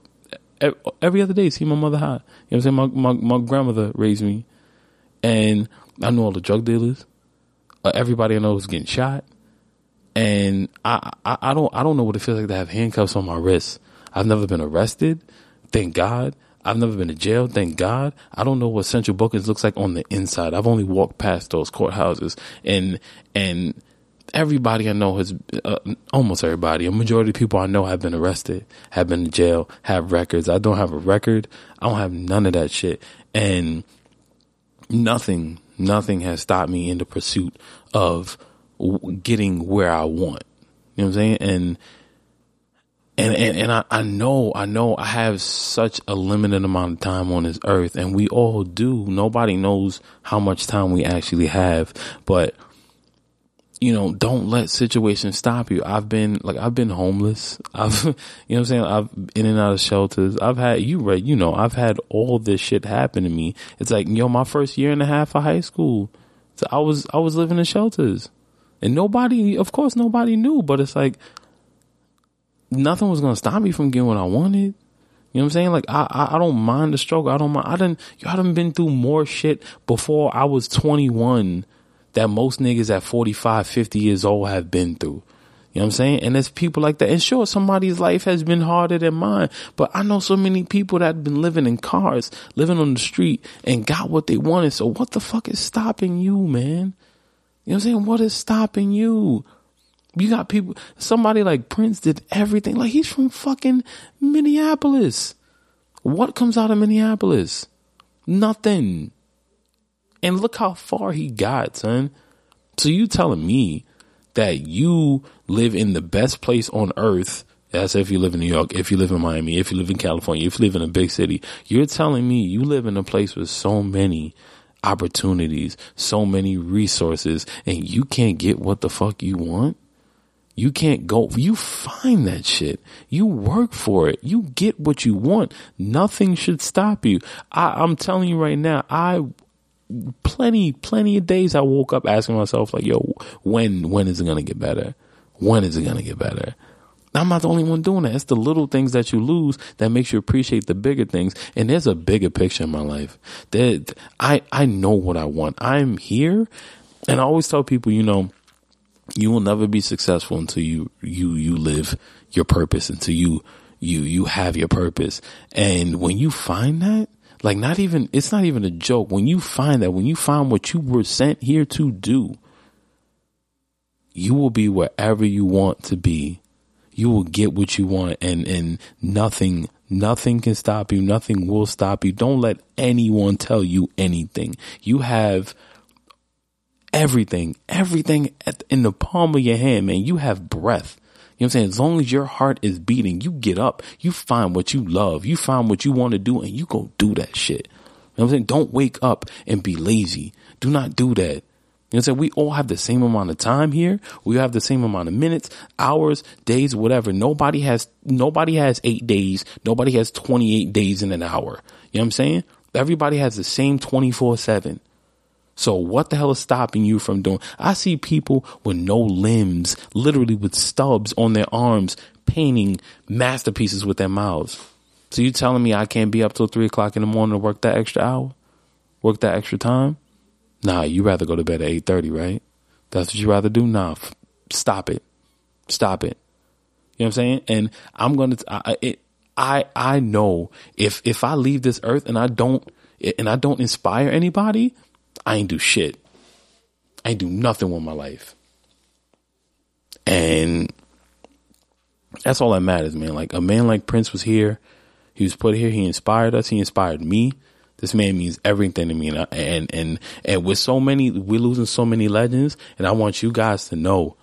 every other day seeing my mother high. You know I'm saying? My, my, my grandmother raised me and I knew all the drug dealers. Uh, everybody I know was getting shot. And I, I, I don't, I don't know what it feels like to have handcuffs on my wrists. I've never been arrested. Thank God. I've never been to jail. Thank God. I don't know what central bookings looks like on the inside. I've only walked past those courthouses and, and, everybody I know has, uh, almost everybody, a majority of people I know have been arrested, have been in jail, have records. I don't have a record. I don't have none of that shit. And nothing, nothing has stopped me in the pursuit of w- getting where I want. You know what I'm saying? And, and, and, and I, I know, I know I have such a limited amount of time on this earth and we all do. Nobody knows how much time we actually have, but you know, don't let situations stop you. I've been like I've been homeless. I've you know I'm saying? I've in and out of shelters. I've had you read, you know, I've had all this shit happen to me. It's like, yo, my first year and a half of high school. So I was I was living in shelters. And nobody of course nobody knew, but it's like nothing was gonna stop me from getting what I wanted. You know what I'm saying? Like I, I, I don't mind the struggle. I don't mind. I didn't. I done been through more shit before I was 21 that most niggas at 45, 50 years old have been through. You know what I'm saying? And there's people like that. And sure, somebody's life has been harder than mine, but I know so many people that have been living in cars, living on the street and got what they wanted. So what the fuck is stopping you, man? You know what I'm saying? What is stopping you? You got people, somebody like Prince did everything. Like he's from fucking Minneapolis. What comes out of Minneapolis? Nothing. And look how far he got, son. So you telling me that you live in the best place on earth. That's if you live in New York, if you live in Miami, if you live in California, if you live in a big city. You're telling me you live in a place with so many opportunities, so many resources, and you can't get what the fuck you want? You can't go, you find that shit. You work for it. You get what you want. Nothing should stop you. I, I'm telling you right now, I, plenty, plenty of days I woke up asking myself like, yo, when, when is it going to get better? When is it going to get better? I'm not the only one doing that. It's the little things that you lose that makes you appreciate the bigger things. And there's a bigger picture in my life. That I I know what I want. I'm here, and I always tell people, you know, you will never be successful until you you you live your purpose until you you you have your purpose. And when you find that, like not even it's not even a joke. When you find that, when you find what you were sent here to do, you will be wherever you want to be you will get what you want and, and nothing, nothing can stop you. Nothing will stop you. Don't let anyone tell you anything. You have everything, everything in the palm of your hand, man. You have breath. You know what I'm saying? As long as your heart is beating, you get up, you find what you love, you find what you want to do and you go do that shit. You know what I'm saying? Don't wake up and be lazy. Do not do that. You know what I'm saying? We all have the same amount of time here. We have the same amount of minutes, hours, days, whatever. Nobody has, nobody has eight days. Nobody has 28 days in an hour. You know what I'm saying? Everybody has the same 24 seven. So what the hell is stopping you from doing? I see people with no limbs, literally with stubs on their arms, painting masterpieces with their mouths. So you telling me I can't be up till three o'clock in the morning to work that extra hour, work that extra time? Nah, you rather go to bed at eight thirty, right? That's what you rather do. Nah, f- stop it, stop it. You know what I'm saying? And I'm gonna. I, it, I I know if if I leave this earth and I don't and I don't inspire anybody, I ain't do shit. I ain't do nothing with my life. And that's all that matters, man. Like a man like Prince was here. He was put here. He inspired us. He inspired me. This man means everything to me. And, and, and, and with so many, we're losing so many legends. And I want you guys to know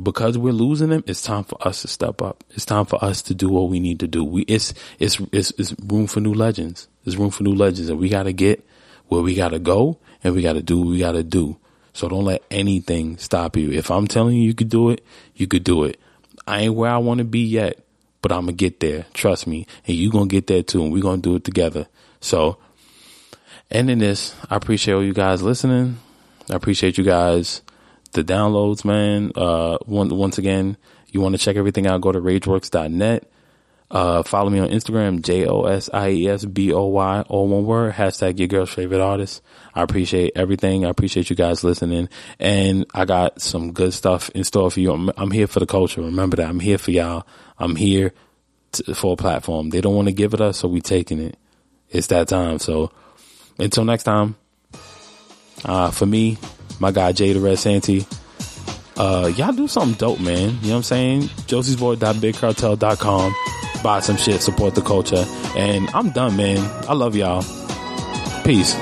because we're losing them, it's time for us to step up. It's time for us to do what we need to do. We, it's, it's, it's, it's room for new legends. There's room for new legends and we got to get where we got to go and we got to do what we got to do. So don't let anything stop you. If I'm telling you you could do it, you could do it. I ain't where I want to be yet, but I'm going to get there. Trust me. And you going to get there too. And we're going to do it together. So ending this, I appreciate all you guys listening. I appreciate you guys, the downloads, man. Uh, one, once again, you want to check everything out, go to rageworks.net. Uh, follow me on Instagram, J O S I E S B O Y, all one word, hashtag your girl's favorite artist. I appreciate everything. I appreciate you guys listening. And I got some good stuff in store for you. I'm, I'm here for the culture. Remember that. I'm here for y'all. I'm here to, for a platform. They don't want to give it us, so we taking it. It's that time. So until next time, uh, for me, my guy Jay the Red Santy, uh, y'all do something dope, man. You know what I'm saying? Josie'sBoy.BigCartel.com. Buy some shit, support the culture. And I'm done, man. I love y'all. Peace.